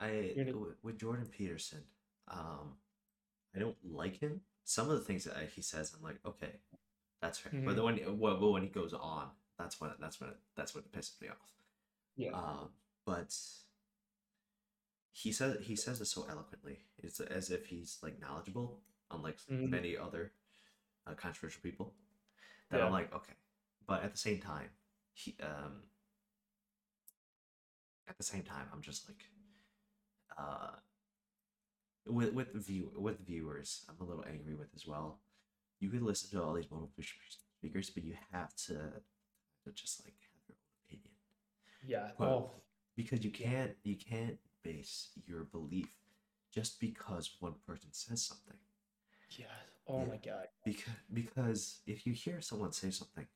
[SPEAKER 1] I with Jordan Peterson, um, I don't like him. Some of the things that he says, I'm like, okay, that's fair. But
[SPEAKER 2] Mhm.
[SPEAKER 1] then when well, when he goes on, that's when that's when it, that's when it pisses me off.
[SPEAKER 2] yeah,
[SPEAKER 1] Um, but he says he says it so eloquently. It's as if he's like knowledgeable, unlike
[SPEAKER 2] Mhm.
[SPEAKER 1] many other uh, controversial people. That
[SPEAKER 2] Yeah.
[SPEAKER 1] I'm like, okay, but at the same time, he um, at the same time, I'm just like, uh, with with view with viewers, I'm a little angry with as well. You can listen to all these motivational speakers, but you have to, to just like have your own opinion
[SPEAKER 2] yeah.
[SPEAKER 1] well,
[SPEAKER 2] Oh,
[SPEAKER 1] because you can't you can't base your belief just because one person says something
[SPEAKER 2] yeah. Oh
[SPEAKER 1] Yeah.
[SPEAKER 2] my god.
[SPEAKER 1] because because if you hear someone say something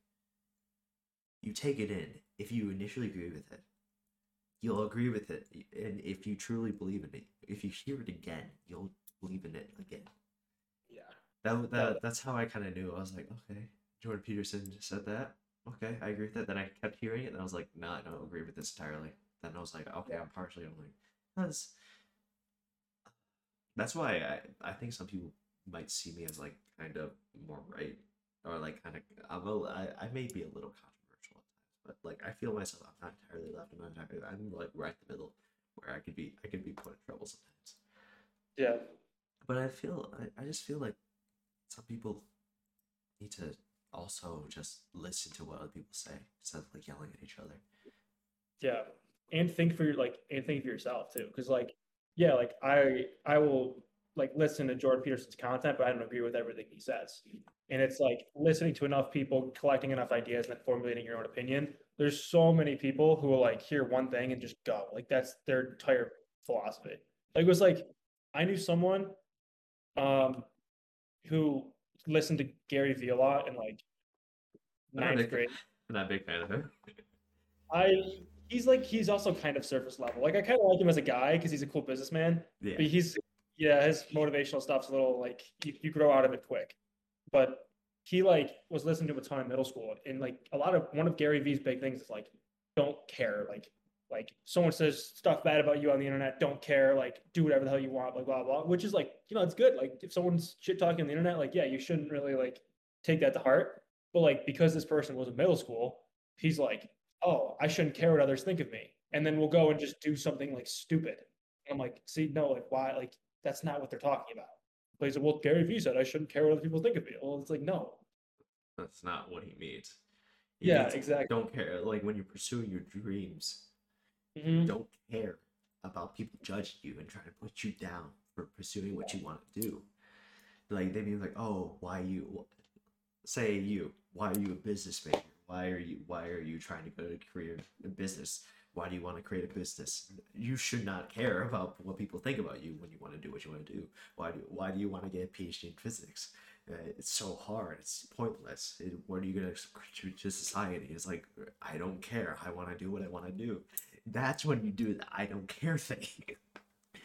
[SPEAKER 1] you take it in if you initially agree with it you'll agree with it and if you truly believe in it if you hear it again you'll believe in it again.
[SPEAKER 2] Yeah.
[SPEAKER 1] that, that that's how i kind of knew. I was like okay jordan peterson just said that. Okay i agree with that. Then i kept hearing it and i was like no i don't agree with this entirely. Then i was like okay i'm partially only because that's why i i think some people might see me as like kind of more right or like kind of i'm a, I, I may be a little controversial at times but like i feel myself i'm not entirely left i'm not entirely i'm like right in the middle where i could be i could be put in trouble sometimes
[SPEAKER 2] Yeah.
[SPEAKER 1] but I feel I, I just feel like some people need to also just listen to what other people say instead of like yelling at each other.
[SPEAKER 2] Yeah, and think for your like, and think for yourself too, because like, yeah, like I I will like listen to Jordan Peterson's content, but I don't agree with everything he says. And it's like listening to enough people, collecting enough ideas, and then formulating your own opinion. There's so many people who will like hear one thing and just go. Like that's their entire philosophy. Like it was like I knew someone um who listened to Gary Vee a lot in like
[SPEAKER 1] I'm not a
[SPEAKER 2] ninth
[SPEAKER 1] big-
[SPEAKER 2] grade.
[SPEAKER 1] I'm not a big fan of him.
[SPEAKER 2] I he's like he's also kind of surface level. Like I kind of like him as a guy because he's a cool businessman.
[SPEAKER 1] Yeah.
[SPEAKER 2] But he's yeah, his motivational stuff's a little like you, you grow out of it quick. But he like was listening to a ton in middle school, and like a lot of one of Gary Vee's big things is like don't care. Like like someone says stuff bad about you on the internet, don't care. Like do whatever the hell you want. Like blah blah. Which is like you know it's good. Like if someone's shit talking on the internet, like yeah, you shouldn't really like take that to heart. But like because this person was in middle school, he's like, oh, I shouldn't care what others think of me. And then we'll go and just do something like stupid. I'm like, see, no, like why? Like that's not what they're talking about. Like, well, Gary Vee said I shouldn't care what other people think of me. Well, it's like, no.
[SPEAKER 1] That's not what he means. He
[SPEAKER 2] Yeah,
[SPEAKER 1] means
[SPEAKER 2] exactly.
[SPEAKER 1] Don't care. Like when you're pursuing your dreams,
[SPEAKER 2] Mhm.
[SPEAKER 1] don't care about people judging you and trying to put you down for pursuing what you want to do. Like they be like, oh, why you? Say you, why are you a business major? Why are you? Why are you trying to go to career in business? Why do you want to create a business? You should not care about what people think about you when you want to do what you want to do. Why do Why do you want to get a PhD in physics? Uh, it's so hard. It's pointless. It, what are you gonna contribute to society? It's like I don't care. I want to do what I want to do. That's when you do the I don't care thing.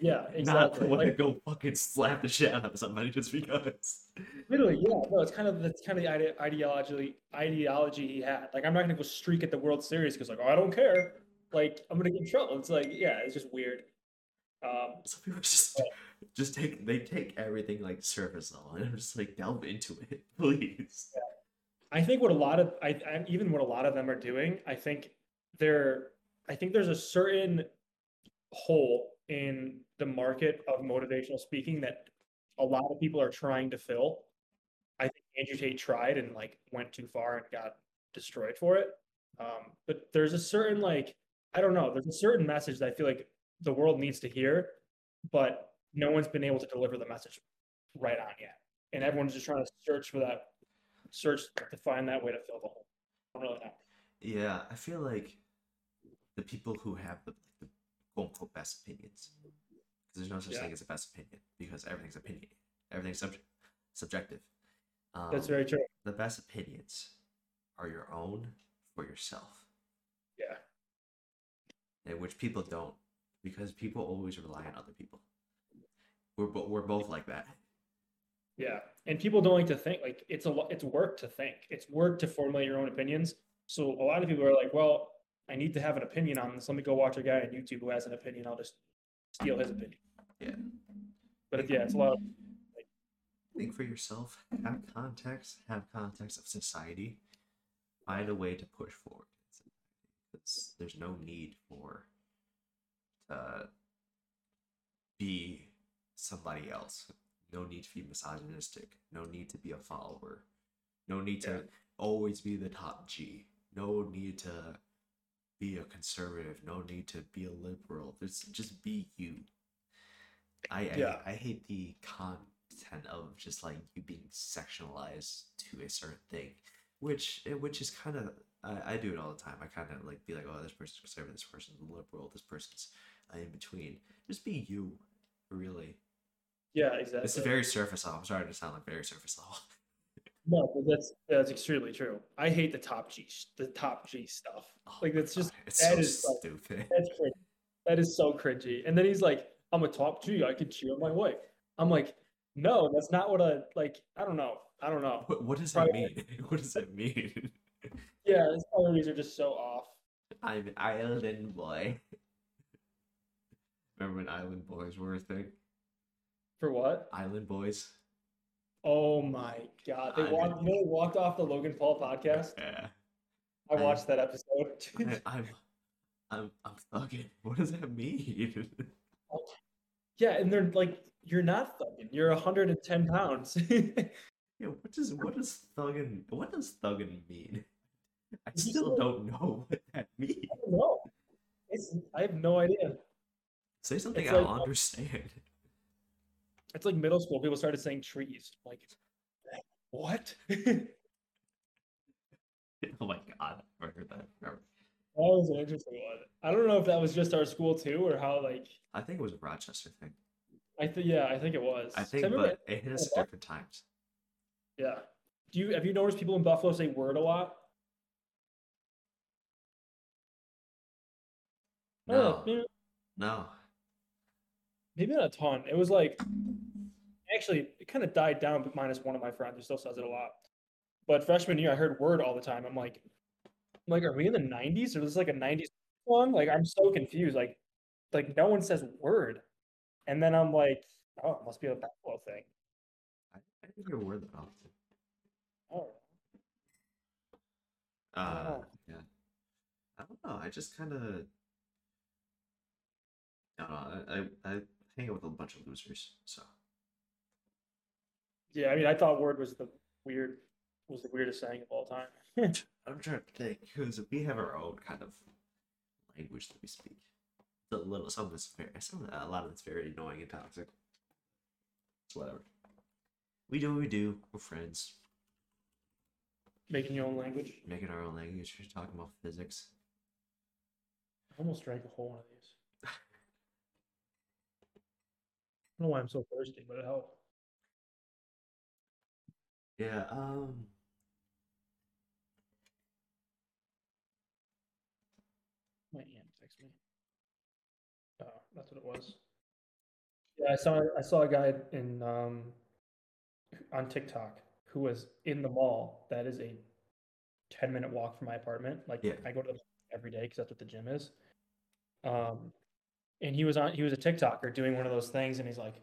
[SPEAKER 2] Yeah, exactly.
[SPEAKER 1] Not
[SPEAKER 2] exactly.
[SPEAKER 1] when to
[SPEAKER 2] Like,
[SPEAKER 1] go fucking slap the shit out of somebody just because.
[SPEAKER 2] literally, yeah. No, it's kind of that's kind of the ide- ideology ideology he had. Like, I'm not gonna go streak at the World Series because like, oh, I don't care. Like, I'm gonna get in trouble. It's like, yeah, it's just weird. Um,
[SPEAKER 1] Some people just just take they take everything like surface level and I'm just like delve into it, please.
[SPEAKER 2] I think what a lot of I, I even what a lot of them are doing, I think they're I think there's a certain hole in the market of motivational speaking that a lot of people are trying to fill. I think Andrew Tate tried and like went too far and got destroyed for it. Um, but there's a certain like I don't know, there's a certain message that I feel like the world needs to hear, but no one's been able to deliver the message right on yet. And everyone's just trying to search for that search to find that way to fill the hole. I don't really know.
[SPEAKER 1] Yeah, I feel like the people who have the, the quote unquote best opinions, because there's no such
[SPEAKER 2] Yeah.
[SPEAKER 1] thing as a best opinion, because everything's opinion, everything's subject, subjective. Um,
[SPEAKER 2] That's very true.
[SPEAKER 1] The best opinions are your own for yourself,
[SPEAKER 2] Yeah.
[SPEAKER 1] And which people don't, because people always rely on other people. We're bo- we're both like that.
[SPEAKER 2] Yeah. And people don't like to think like it's a it's work to think. It's work to formulate your own opinions. So a lot of people are like, well, I need to have an opinion on this. Let me go watch a guy on YouTube who has an opinion. I'll just steal his opinion.
[SPEAKER 1] Yeah.
[SPEAKER 2] But it- yeah, it's a lot of
[SPEAKER 1] think for yourself have context have context of society find a way to push forward because there's no need for to be somebody else. No need to be misogynistic. No need to be a follower. No need to
[SPEAKER 2] Yeah.
[SPEAKER 1] always be the top g. No need to be a conservative. No need to be a liberal. There's just be you. I,
[SPEAKER 2] Yeah.
[SPEAKER 1] I I hate the content of just like you being sectionalized to a certain thing, which which is kind of I, I do it all the time. I kind of like be like, oh, this person's conservative, this person's liberal, this person's uh, in between. Just be you, really.
[SPEAKER 2] yeah, exactly.
[SPEAKER 1] It's a very surface level. I'm sorry to sound like very surface level.
[SPEAKER 2] no, but that's that's extremely true. I hate the top G the top G stuff.
[SPEAKER 1] Oh
[SPEAKER 2] Like that's just
[SPEAKER 1] God, it's
[SPEAKER 2] that
[SPEAKER 1] so
[SPEAKER 2] is, like,
[SPEAKER 1] stupid.
[SPEAKER 2] That's cringy. That is so cringy. And then he's like, I'm a top G. I can cheat on my wife. I'm like, no, that's not what a like. I don't know. I don't know.
[SPEAKER 1] What, what does that
[SPEAKER 2] Probably-
[SPEAKER 1] mean? What does that mean?
[SPEAKER 2] Yeah, his priorities are just so off.
[SPEAKER 1] I'm an island boy. Remember when island boys were a thing?
[SPEAKER 2] For what?
[SPEAKER 1] Island boys.
[SPEAKER 2] Oh my god! They
[SPEAKER 1] I
[SPEAKER 2] walked. They walked off the Logan Paul podcast.
[SPEAKER 1] Yeah.
[SPEAKER 2] I
[SPEAKER 1] I-
[SPEAKER 2] watched that episode.
[SPEAKER 1] I, I'm, I'm, I'm thugging. What does that mean?
[SPEAKER 2] yeah, and they're like, "You're not thugging. You're 110 pounds."
[SPEAKER 1] yeah, what does what does thugging what does thugging mean? I still don't know what that means.
[SPEAKER 2] I don't know. It's, I have no idea.
[SPEAKER 1] Say something
[SPEAKER 2] it's
[SPEAKER 1] I'll
[SPEAKER 2] like- um,
[SPEAKER 1] understand.
[SPEAKER 2] It's like middle school. People started saying trees. Like, what?
[SPEAKER 1] oh my god, I heard that. forever.
[SPEAKER 2] That was an interesting one. I don't know if that was just our school too, or how like
[SPEAKER 1] I think it was a Rochester thing.
[SPEAKER 2] I think yeah, I think it was.
[SPEAKER 1] I think,
[SPEAKER 2] remember-
[SPEAKER 1] but it hit us at different times.
[SPEAKER 2] yeah. Do you have you noticed people in Buffalo say word a lot? I don't know,
[SPEAKER 1] No,
[SPEAKER 2] maybe,
[SPEAKER 1] no.
[SPEAKER 2] maybe not a ton. It was like actually it kind of died down, but minus one of my friends who still says it a lot. But freshman year, I heard word all the time. I'm like, I'm like, are we in the '90s or is this like a '90s song? Like, I'm so confused. Like, like no one says word, and then I'm like, oh, it must be a Buffalo thing.
[SPEAKER 1] I, I word that often.
[SPEAKER 2] Oh,
[SPEAKER 1] Uh,
[SPEAKER 2] know.
[SPEAKER 1] yeah. I don't know. I just kind of. I. I, I hang out with a bunch of losers, so
[SPEAKER 2] Yeah, I mean, I thought word was the weird was the weirdest saying of all time.
[SPEAKER 1] I'm trying to think because we have our own kind of language that we speak. A little some of it's very some of, a lot of it's very annoying and toxic. It's whatever. We do what we do. We're friends.
[SPEAKER 2] Making your own language.
[SPEAKER 1] Making our own language. We're talking about physics.
[SPEAKER 2] I almost drank a whole one of these. I don't know why I'm so thirsty, but it helped.
[SPEAKER 1] Yeah, um
[SPEAKER 2] My aunt texted me. Oh, that's what it was. Yeah, I saw I saw a guy in um on TikTok who was in the mall. That is a 10 minute walk from my apartment. Like
[SPEAKER 1] Yeah.
[SPEAKER 2] I go to the every day because that's what the gym is. Um and he was on he was a TikToker doing one of those things and he's like,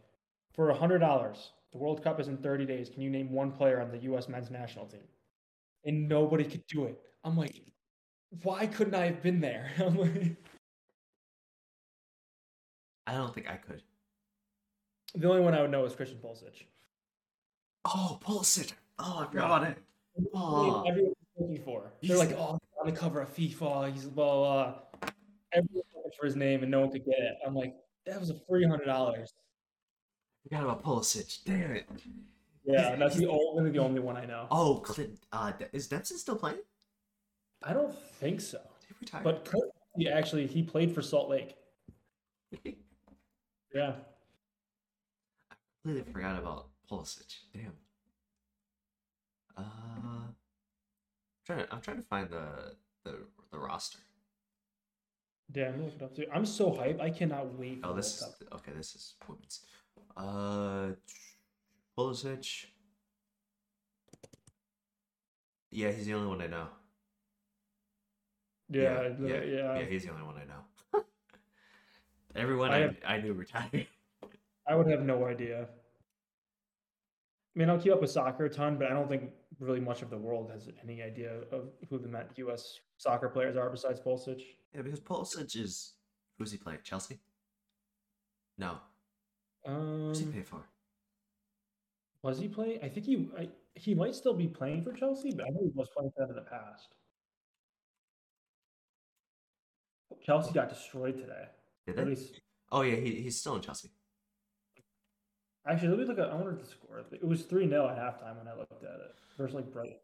[SPEAKER 2] for a hundred dollars, the World Cup is in 30 days. Can you name one player on the US men's national team? And nobody could do it. I'm like, why couldn't I have been there? I'm like,
[SPEAKER 1] I don't think I could.
[SPEAKER 2] the only one I would know is Christian Pulisic.
[SPEAKER 1] Oh, Pulisic. Oh, I forgot
[SPEAKER 2] Yeah.
[SPEAKER 1] it. Oh,
[SPEAKER 2] Everyone's looking for. They're
[SPEAKER 1] He's-
[SPEAKER 2] like, oh, on the cover of FIFA. He's blah blah. blah. Everyone looking for his name, and no one could get it. I'm like, that was a three hundred dollars.
[SPEAKER 1] forgot about Pulisic. Damn it.
[SPEAKER 2] Yeah, and that's the only the only one I know.
[SPEAKER 1] Oh, Clint. Uh, is Dempsey still playing?
[SPEAKER 2] I don't think so,
[SPEAKER 1] he retire?
[SPEAKER 2] but Kurt, he actually he played for Salt Lake. Yeah, I
[SPEAKER 1] completely forgot about Pulisic. Damn. Uh, I'm trying to, I'm trying to find the the the roster.
[SPEAKER 2] Yeah. I'm looking up too. I'm so hyped. I cannot wait.
[SPEAKER 1] Oh, this is okay. This is women's. Uh, Pulisic. Yeah, he's the only one I know.
[SPEAKER 2] Yeah,
[SPEAKER 1] yeah,
[SPEAKER 2] the-
[SPEAKER 1] yeah,
[SPEAKER 2] yeah.
[SPEAKER 1] yeah, He's the only one I know. Everyone
[SPEAKER 2] I
[SPEAKER 1] I,
[SPEAKER 2] have-
[SPEAKER 1] I knew retired.
[SPEAKER 2] I would have no idea. I mean, I'll keep up with soccer a ton, but I don't think really much of the world has any idea of who the Met U.S. soccer players are besides Pulisic.
[SPEAKER 1] yeah, because Pulisic is who's he playing? Chelsea. No,
[SPEAKER 2] Um,
[SPEAKER 1] who's he playing for?
[SPEAKER 2] was he playing? I think he I, he might still be playing for Chelsea, but I know he was playing for them in the past. Chelsea got destroyed today.
[SPEAKER 1] Did they?
[SPEAKER 2] least,
[SPEAKER 1] Oh yeah, he, he's still in Chelsea.
[SPEAKER 2] actually, let me look at. I wonder if the score. It was three 0 at halftime when I looked at it. Versus like Brighton.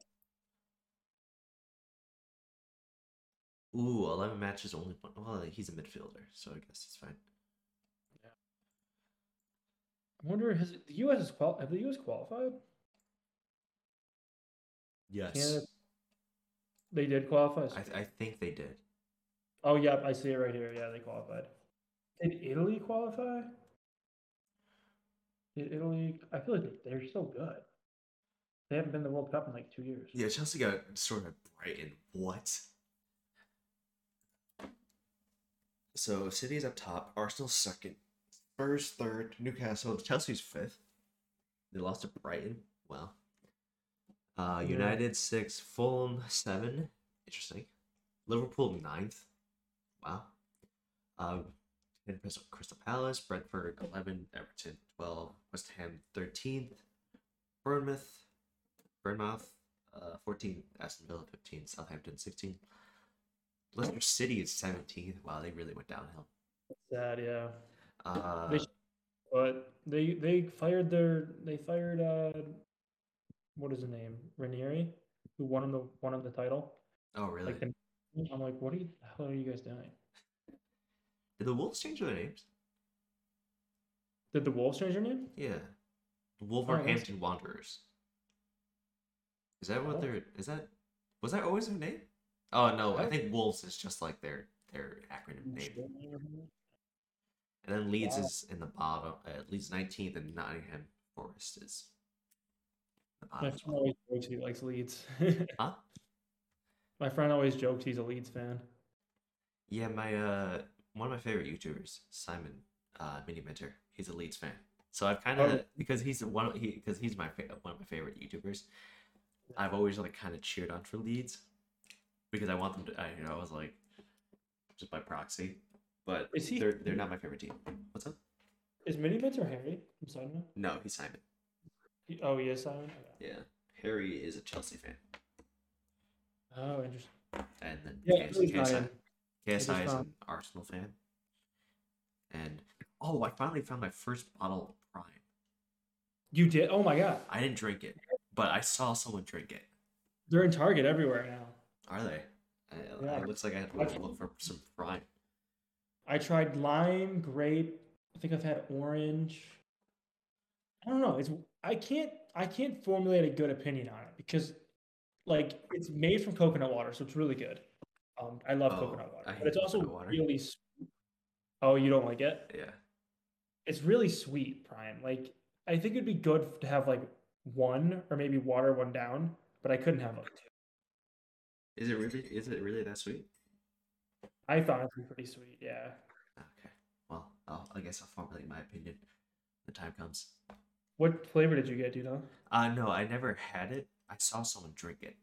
[SPEAKER 1] Ooh, 11 matches, only one. Well, he's a midfielder, so I guess it's fine. Yeah.
[SPEAKER 2] I wonder has the U.S. is qual have the U.S. qualified?
[SPEAKER 1] Yes.
[SPEAKER 2] Canada. They did qualify.
[SPEAKER 1] I, th- I think they did.
[SPEAKER 2] Oh, yep, I see it right here. Yeah, they qualified. Did Italy qualify? Did Italy? I feel like they- they're still good. They haven't been in the World Cup in like two years.
[SPEAKER 1] Yeah, Chelsea got destroyed by Brighton. What? So City's up top, Arsenal second, Spurs third, Newcastle, Chelsea's fifth. They lost to Brighton. Well, uh,
[SPEAKER 2] Yeah.
[SPEAKER 1] United six, Fulham seven. Interesting. Liverpool ninth. Wow. Um, then Crystal, Palace, Brentford eleven, Everton twelve, West Ham thirteenth, Bournemouth, Bournemouth uh, 14, Aston Villa 15, Southampton 16. Leicester City is 17th. Wow, they really went downhill.
[SPEAKER 2] Sad, yeah.
[SPEAKER 1] Uh,
[SPEAKER 2] They sh- But they they fired their they fired uh what is the name Ranieri who won the won the title.
[SPEAKER 1] oh, really?
[SPEAKER 2] Like the, I'm like, what are you the hell are you guys doing?
[SPEAKER 1] Did the Wolves change their names?
[SPEAKER 2] Did the Wolves change their name?
[SPEAKER 1] Yeah. The
[SPEAKER 2] that's-
[SPEAKER 1] Wolverhampton Wanderers. Is that what
[SPEAKER 2] Oh.
[SPEAKER 1] they're. Is that. Was that always their name? Oh, no. I think Wolves is just like their their acronym name. And then Leeds
[SPEAKER 2] Wow.
[SPEAKER 1] is in the bottom. Uh, Leeds 19th, and Nottingham Forest is. The bottom My
[SPEAKER 2] friend always jokes he likes Leeds.
[SPEAKER 1] Huh?
[SPEAKER 2] My friend always jokes he's a Leeds fan.
[SPEAKER 1] Yeah, my uh one of my favorite YouTubers, Simon uh Miniminter, he's a Leeds fan. So I've kind of
[SPEAKER 2] Oh.
[SPEAKER 1] because he's one of, he because he's my fa- one of my favorite YouTubers. I've always like kind of cheered on for Leeds because I want them to. I, you know, I was like just by proxy, but
[SPEAKER 2] Is he-
[SPEAKER 1] they're they're not my favorite team. What's up?
[SPEAKER 2] Is Mini or Harry from Sidemen?
[SPEAKER 1] No, he's Simon.
[SPEAKER 2] Oh, he is Simon. Okay.
[SPEAKER 1] Yeah, Harry is a Chelsea fan,
[SPEAKER 2] Oh, interesting.
[SPEAKER 1] and then
[SPEAKER 2] Yeah,
[SPEAKER 1] KS, KSI, KSI is an Arsenal fan. And oh, I finally found my first bottle of Prime.
[SPEAKER 2] You did? Oh my god,
[SPEAKER 1] I didn't drink it, but I saw someone drink it.
[SPEAKER 2] they're in Target everywhere now.
[SPEAKER 1] Are they? I,
[SPEAKER 2] Yeah.
[SPEAKER 1] It looks like I have to look for some Prime.
[SPEAKER 2] I tried lime, grape. I think I've had orange. I don't know. It's I can't I can't formulate a good opinion on it because like it's made from coconut water, so it's really good. Um, I love
[SPEAKER 1] Oh,
[SPEAKER 2] coconut water, but it's also
[SPEAKER 1] water.
[SPEAKER 2] really. Sweet. Oh, you don't like it?
[SPEAKER 1] Yeah.
[SPEAKER 2] It's really sweet, Prime. Like I think it'd be good to have like one or maybe water one down, but I couldn't have like two.
[SPEAKER 1] Is it really? Is it really that sweet?
[SPEAKER 2] I thought it to be pretty sweet. Yeah.
[SPEAKER 1] Okay. Well, I'll, I guess I'll formulate my opinion when the time comes.
[SPEAKER 2] What flavor did you get? Do you know?
[SPEAKER 1] Uh no, I never had it. I saw someone drink it.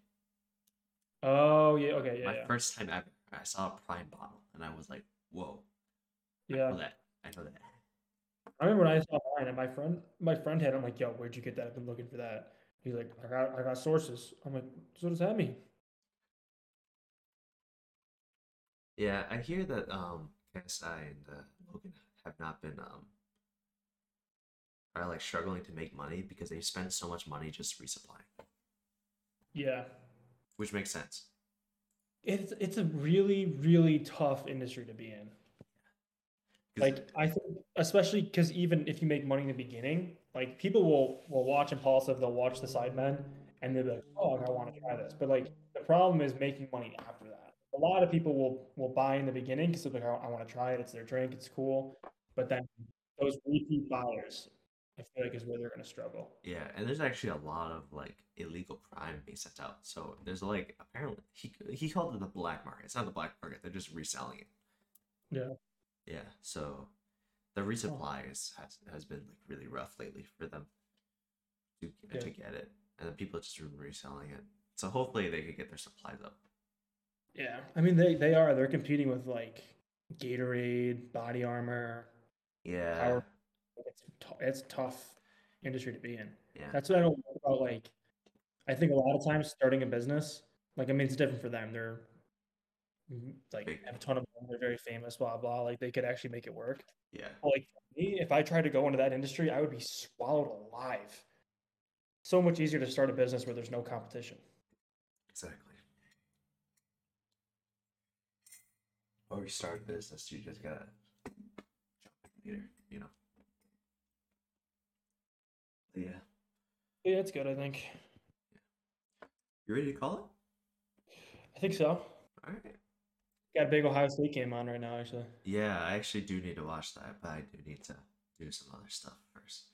[SPEAKER 2] Oh yeah. Okay. Yeah.
[SPEAKER 1] my
[SPEAKER 2] Yeah.
[SPEAKER 1] first time ever. I saw a Prime bottle, and I was like, "Whoa!" I
[SPEAKER 2] yeah.
[SPEAKER 1] know that. I know that.
[SPEAKER 2] I remember when I saw mine and my friend my friend had it, I'm like, yo, where'd you get that? I've been looking for that. He's like, I got I got sources. I'm like, so does that mean?
[SPEAKER 1] Yeah, I hear that um KSI and uh, Logan have not been um are like struggling to make money because they spend so much money just resupplying,
[SPEAKER 2] Yeah.
[SPEAKER 1] which makes sense.
[SPEAKER 2] It's it's a really, really tough industry to be in. Like I think especially because even if you make money in the beginning, like people will will watch Impulsive, they'll watch the Sidemen, and they'll be like, oh, I want to try this. But like the problem is making money after that. A lot of people will will buy in the beginning because they're like, I, I want to try it. It's their drink. It's cool. But then those repeat buyers, I feel like is where they're gonna struggle.
[SPEAKER 1] Yeah, and there's actually a lot of like illegal prime being sent out. So there's like apparently he he called it the black market. It's not the black market. They're just reselling it.
[SPEAKER 2] Yeah.
[SPEAKER 1] Yeah. So the resupply is, has has been like really rough lately for them to
[SPEAKER 2] Yeah.
[SPEAKER 1] to get it, and then people just reselling it. So hopefully they could get their supplies up.
[SPEAKER 2] Yeah, I mean they they are they're competing with like Gatorade, Body Armor.
[SPEAKER 1] Yeah.
[SPEAKER 2] Power- It's tou- it's tough industry to be in.
[SPEAKER 1] Yeah.
[SPEAKER 2] That's what I don't like about like. I think a lot of times starting a business, like I mean, it's different for them. They're mm, like
[SPEAKER 1] Big.
[SPEAKER 2] have a ton of money. They're very famous. Blah blah. Like they could actually make it work.
[SPEAKER 1] Yeah.
[SPEAKER 2] But like for me, if I tried to go into that industry, I would be swallowed alive. So much easier to start a business where there's no competition.
[SPEAKER 1] Exactly. Or you start a business, you just gotta jump in leader, you know. Yeah.
[SPEAKER 2] Yeah, it's good. I think.
[SPEAKER 1] You ready to call it?
[SPEAKER 2] I think so.
[SPEAKER 1] Alright.
[SPEAKER 2] Got a big Ohio State game on right now, actually.
[SPEAKER 1] Yeah, I actually do need to watch that, but I do need to do some other stuff first.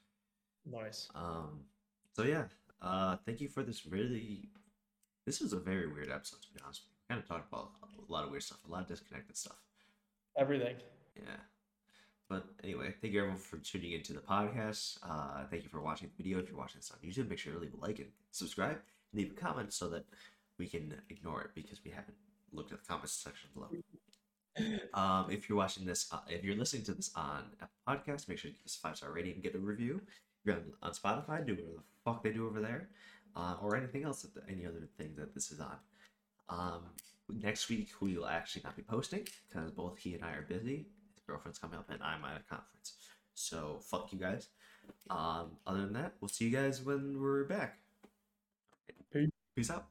[SPEAKER 2] Nice.
[SPEAKER 1] Um so yeah. Uh thank you for this really this was a very weird episode to be honest with you. Kind of talked about a lot of weird stuff, a lot of disconnected stuff.
[SPEAKER 2] Everything.
[SPEAKER 1] Yeah. But anyway, thank you everyone for tuning into the podcast. Uh, thank you for watching the video. If you're watching this on YouTube, make sure to leave a like and subscribe and leave a comment so that we can ignore it because we haven't looked at the comments section below. Um, if you're watching this, uh, if you're listening to this on Apple Podcast, make sure to give us a five star rating and get a review. If you're on, on Spotify, do whatever the fuck they do over there, uh, or anything else, that any other thing that this is on. Um, next week we will actually not be posting because both he and I are busy. His girlfriend's coming up and I'm at a conference. So fuck you guys. Um, other than that, we'll see you guys when we're back.
[SPEAKER 2] Peace.
[SPEAKER 1] Peace out.